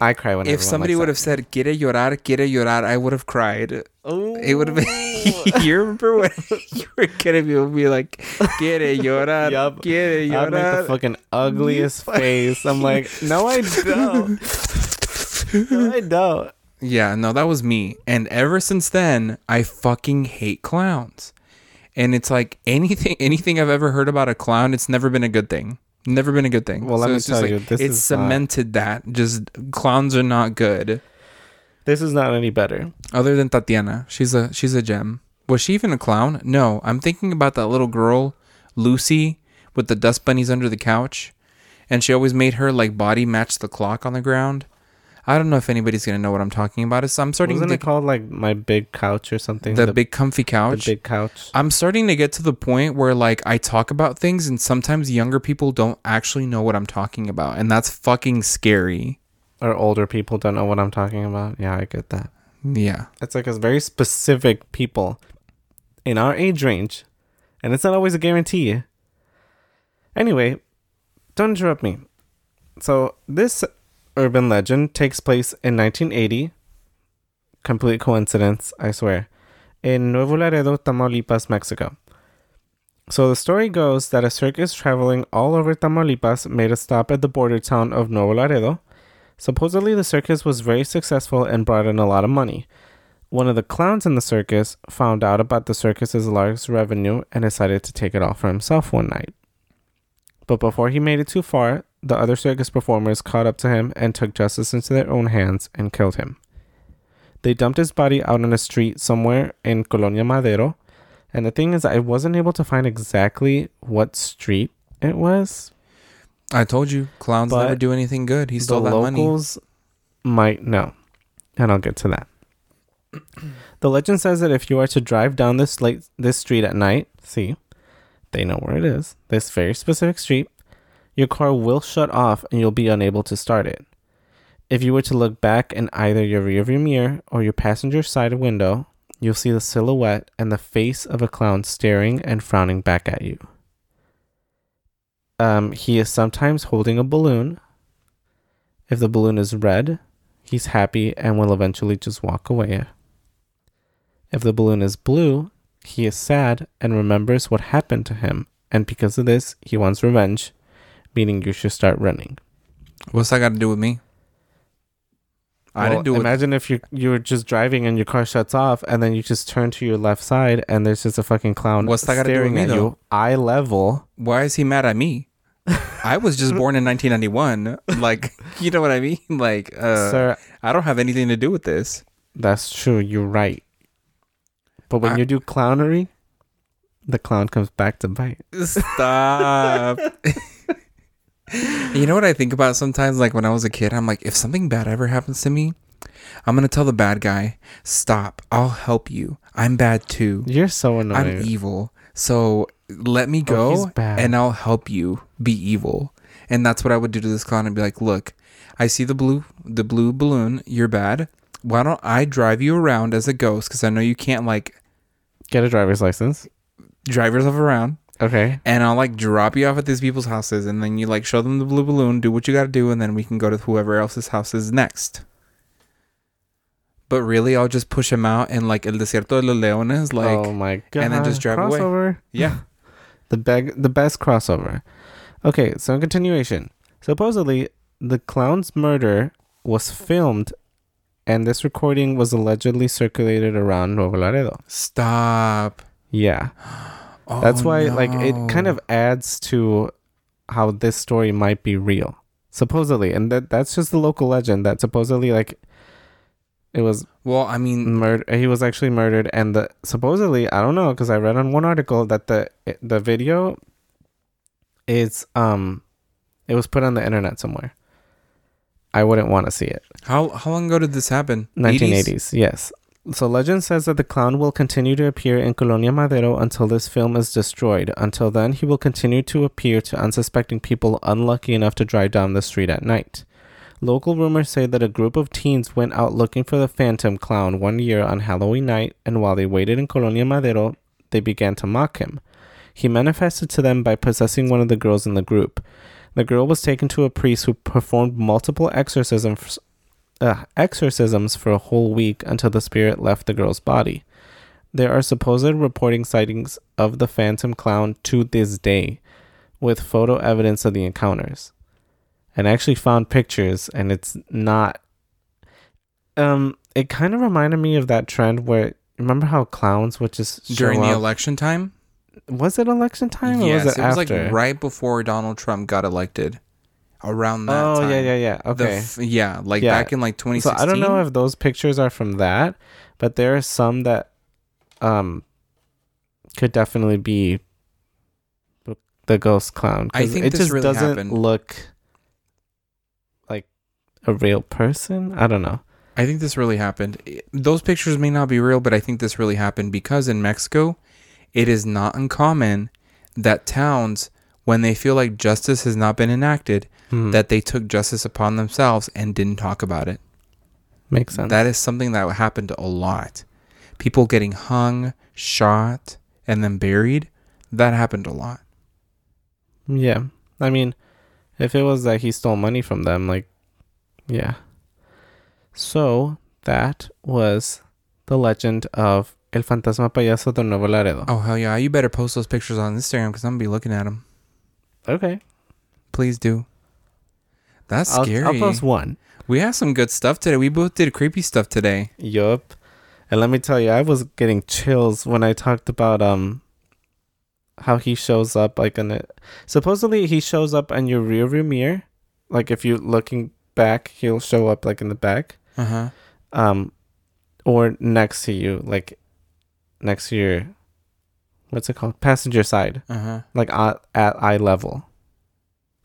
I cry when if somebody would at have said "quiere llorar, quiere llorar," I would have cried. Oh. It would have been. you remember when you were a kid? If you would be like, "Quiere llorar, Yup. quiere I'd make the fucking ugliest face. I'm like, no, I don't. no, I don't. Yeah, no, that was me. And ever since then, I fucking hate clowns. And it's like anything, anything I've ever heard about a clown, it's never been a good thing. Never been a good thing. Well, let me tell you, this it's is not- cemented that just clowns are not good. This is not any better. Other than Tatiana, she's a she's a gem. Was she even a clown? No, I'm thinking about that little girl, Lucy, with the dust bunnies under the couch, and she always made her like body match the clock on the ground. I don't know if anybody's gonna know what I'm talking about. It's, I'm starting Wasn't to it called like my big couch or something? the, big comfy couch. the big couch. I'm starting to get to the point where like I talk about things and sometimes younger people don't actually know what I'm talking about, and that's fucking scary. Or older people don't know what I'm talking about. Yeah, I get that. Yeah. It's like a very specific people in our age range, and it's not always a guarantee. Anyway, don't interrupt me. So this urban legend takes place in 1980. Complete coincidence, I swear. In Nuevo Laredo, Tamaulipas, Mexico. So the story goes that a circus traveling all over Tamaulipas made a stop at the border town of Nuevo Laredo. Supposedly, the circus was very successful and brought in a lot of money. One of the clowns in the circus found out about the circus's large revenue and decided to take it all for himself one night. But before he made it too far, the other circus performers caught up to him and took justice into their own hands and killed him. They dumped his body out on a street somewhere in Colonia Madero. And the thing is, I wasn't able to find exactly what street it was. I told you, clowns never do anything good. He stole the that money. locals might know, and I'll get to that. the legend says that if you are to drive down this late this street at night, see, they know where it is. This very specific street, your car will shut off and you'll be unable to start it. If you were to look back in either your rearview mirror or your passenger side window, you'll see the silhouette and the face of a clown staring and frowning back at you. Um, he is sometimes holding a balloon. If the balloon is red, he's happy and will eventually just walk away. If the balloon is blue, he is sad and remembers what happened to him, and because of this, he wants revenge, meaning you should start running. What's that got to do with me? I Well, didn't do it. Imagine if you you were just driving and your car shuts off, and then you just turn to your left side, and there's just a fucking clown What's that gotta do with staring me, at though? you, eye level. Why is he mad at me? I was just born in 1991. Like, you know what I mean? Like, uh, Sir, I don't have anything to do with this. That's true. You're right. But when I- you do clownery, the clown comes back to bite. Stop. you know what I think about sometimes? Like when I was a kid, I'm like, if something bad ever happens to me, I'm gonna tell the bad guy, "Stop! I'll help you. I'm bad too. You're so annoying. I'm evil. So let me Oh, go, bad. and I'll help you be evil." And that's what I would do to this clown and be like, "Look, I see the blue, the blue balloon. You're bad. Why don't I drive you around as a ghost? Because I know you can't like Get a driver's license. drive yourself around." Okay. and I'll like drop you off at these people's houses, and then you like show them the blue balloon, do what you got to do, and then we can go to whoever else's house is next. But really, I'll just push him out in like El Desierto de los Leones, oh like oh my god. and then just drive away. crossover. yeah, The beg the best crossover. Okay, so in continuation. Supposedly the clown's murder was filmed and this recording was allegedly circulated around Nuevo Laredo. stop. Yeah. Oh, That's why like it kind of adds to how this story might be real. Supposedly. And that that's just the local legend that supposedly like it was Well, I mean, murder he was actually murdered and the supposedly I don't know cuz I read on one article that the the video is um it was put on the internet somewhere. I wouldn't want to see it. how how long ago did this happen? 1980s, yes. So legend says that the clown will continue to appear in Colonia Madero until this film is destroyed. Until then, he will continue to appear to unsuspecting people unlucky enough to drive down the street at night. Local rumors say that a group of teens went out looking for the phantom clown one year on Halloween night, and while they waited in Colonia Madero, they began to mock him. He manifested to them by possessing one of the girls in the group. The girl was taken to a priest who performed multiple exorcisms uh, exorcisms for a whole week until the spirit left the girl's body. There are supposed reporting sightings of the phantom clown to this day, with photo evidence of the encounters. And I actually found pictures, and it's not. Um, it kind of reminded me of that trend where remember how clowns would just during the up- election time. Was it election time or yes, was it, it was after? like right before Donald Trump got elected. Around that oh time. yeah, yeah, yeah. Okay. f- yeah, like Yeah. back in like 2016. So I don't know if those pictures are from that, but there are some that um could definitely be the ghost clown. I think it this just really doesn't happened. look like a real person. I don't know. I think this really happened. Those pictures may not be real, but I think this really happened because in Mexico, it is not uncommon that towns, when they feel like justice has not been enacted, Hmm. that they took justice upon themselves and didn't talk about it. makes sense. That is something that happened a lot. People getting hung, shot, and then buried. That happened a lot. yeah. I mean, if it was that he stole money from them, like, yeah. So that was the legend of El Fantasma Payaso de Nuevo Laredo. Oh hell yeah! You better post those pictures on Instagram because I'm gonna be looking at them. Okay. Please do. That's I'll, scary. I'll post one. We have some good stuff today. We both did creepy stuff today. Yup. And let me tell you, I was getting chills when I talked about um how he shows up like in it. Supposedly he shows up on your rear view mirror. Like if you're looking back, he'll show up like in the back. Uh huh. Um or next to you, like next to your what's it called? Passenger side. Uh huh. Like at, at eye level.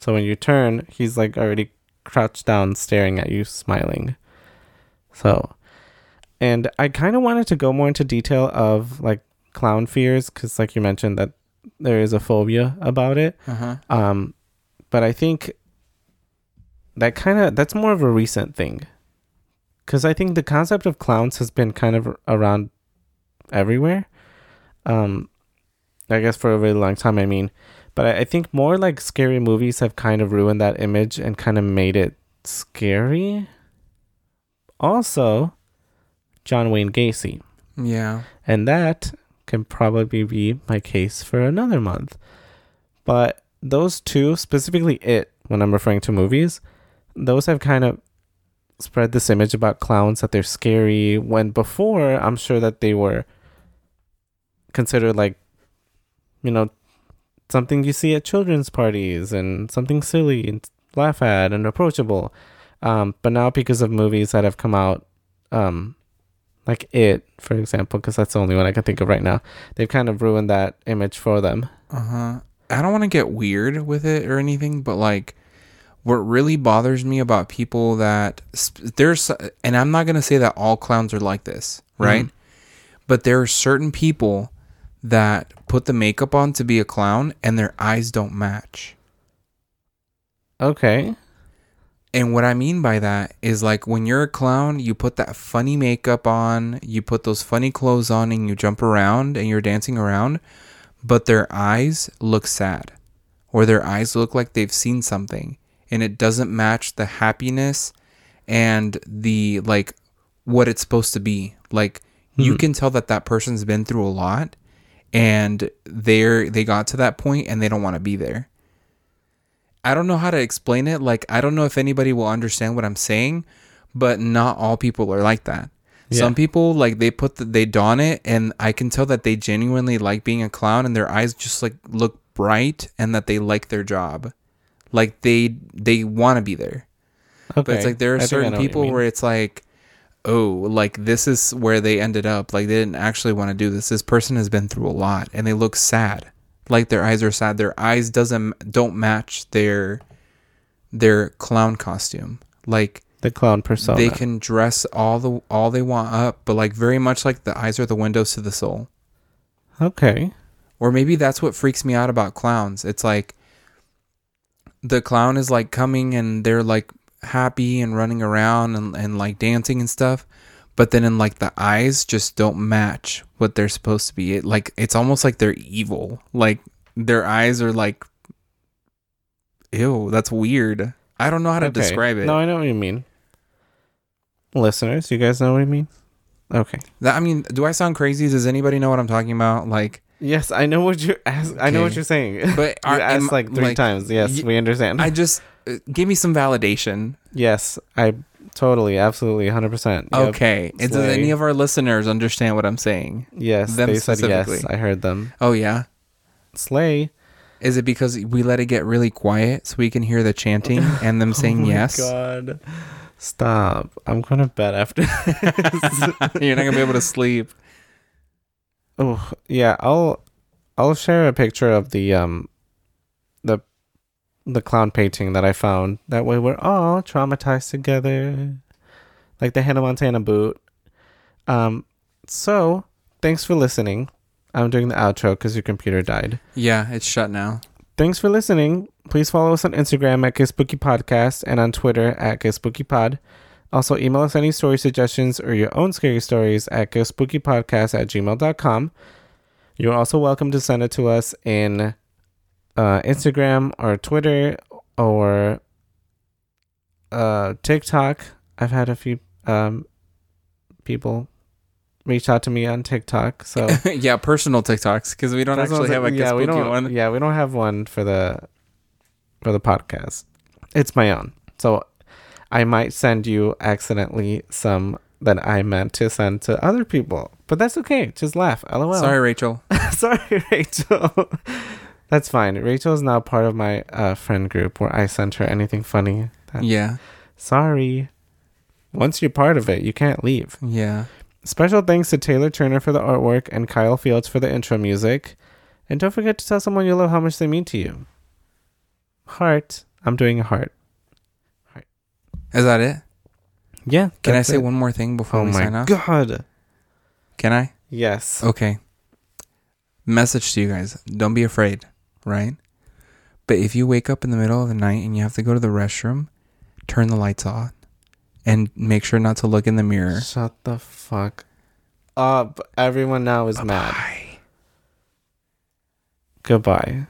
So when you turn, he's like already crouched down staring at you smiling. So and I kind of wanted to go more into detail of like clown fears cuz like you mentioned that there is a phobia about it. Uh huh. Um but I think that kind of that's more of a recent thing. Cuz I think the concept of clowns has been kind of around everywhere. Um I guess for a really long time I mean, but I, I think more like scary movies have kind of ruined that image and kind of made it scary. Also, John Wayne Gacy. Yeah. And that can probably be my case for another month. But those two, specifically it, when I'm referring to movies, those have kind of spread this image about clowns that they're scary when before I'm sure that they were considered like, you know, something you see at children's parties and something silly and laugh at and approachable. Um, but now because of movies that have come out, um, like it, for example, because that's the only one I can think of right now. They've kind of ruined that image for them. Uh huh. I don't want to get weird with it or anything, but like, what really bothers me about people that there's, and I'm not gonna say that all clowns are like this, right? But there are certain people that put the makeup on to be a clown, and their eyes don't match. Okay. And what I mean by that is like when you're a clown, you put that funny makeup on, you put those funny clothes on, and you jump around and you're dancing around, but their eyes look sad or their eyes look like they've seen something and it doesn't match the happiness and the like what it's supposed to be. Like you Hmm. can tell that that person's been through a lot and they're they got to that point and they don't want to be there. I don't know how to explain it. Like, I don't know if anybody will understand what I'm saying, but not all people are like that. Yeah. Some people like they put the, they don it, and I can tell that they genuinely like being a clown, and their eyes just like look bright, and that they like their job, like they they want to be there. Okay. But it's like there are I certain know what you people where it's like, oh, like this is where they ended up. Like they didn't actually want to do this. This person has been through a lot, and they look sad. Like their eyes are sad. Their eyes doesn't don't match their their clown costume. Like the clown persona. they can dress all the all they want up, but like very much like the eyes are the windows to the soul. Okay. Or maybe that's what freaks me out about clowns. It's like the clown is like coming and they're like happy and running around and, and like dancing and stuff. But then in like the eyes just don't match what they're supposed to be. It like it's almost like they're evil. Like their eyes are like ew, that's weird. I don't know how to Okay. describe it. No, I know what you mean. Listeners, you guys know what I mean? Okay. That, I mean, do I sound crazy? Does anybody know what I'm talking about? Like Yes, I know what you ask. I know what you're saying. but you are- am- asked like three like, times. Yes, y- we understand. I just uh, give me some validation. yes, I totally, absolutely, hundred percent. Okay. And does any of our listeners understand what I'm saying? Yes, Them they said yes. I heard them. Oh yeah. Slay. Is it because we let it get really quiet so we can hear the chanting and them saying oh my yes? God. Stop. I'm going to bed after. You're not gonna be able to sleep. Oh yeah, I'll I'll share a picture of the um the the clown painting that I found. That way we're all traumatized together. Like the Hannah Montana boot. Um so thanks for listening. I'm doing the outro because your computer died. Yeah, it's shut now. Thanks for listening. Please follow us on Instagram at Get Spooky Podcast and on Twitter at Get Spooky Pod. Also, email us any story suggestions or your own scary stories at getspookypodcast at gmail.com. You're also welcome to send it to us in uh, Instagram or Twitter or uh, TikTok. I've had a few um, people reach out to me on TikTok. So yeah, personal TikToks because we don't That's actually have I'm a yeah, we don't one. Yeah, we don't have one for the for the podcast. It's my own. So I might send you accidentally some that I meant to send to other people. But that's okay. Just laugh. LOL. Sorry, Rachel. Sorry, Rachel. that's fine. Rachel is now part of my uh, friend group where I send her anything funny. That- Yeah, Sorry. Once you're part of it, you can't leave. yeah. Special thanks to Taylor Turner for the artwork and Kyle Fields for the intro music. And don't forget to tell someone you love how much they mean to you. Heart. I'm doing a heart. Is that it? Yeah. Can I say it. one more thing before Oh we sign off? god. Can I? Yes. Okay. Message to you guys. Don't be afraid, right? But if you wake up in the middle of the night and you have to go to the restroom, turn the lights on and make sure not to look in the mirror. Shut the fuck up. Everyone now is mad. Bye. Goodbye.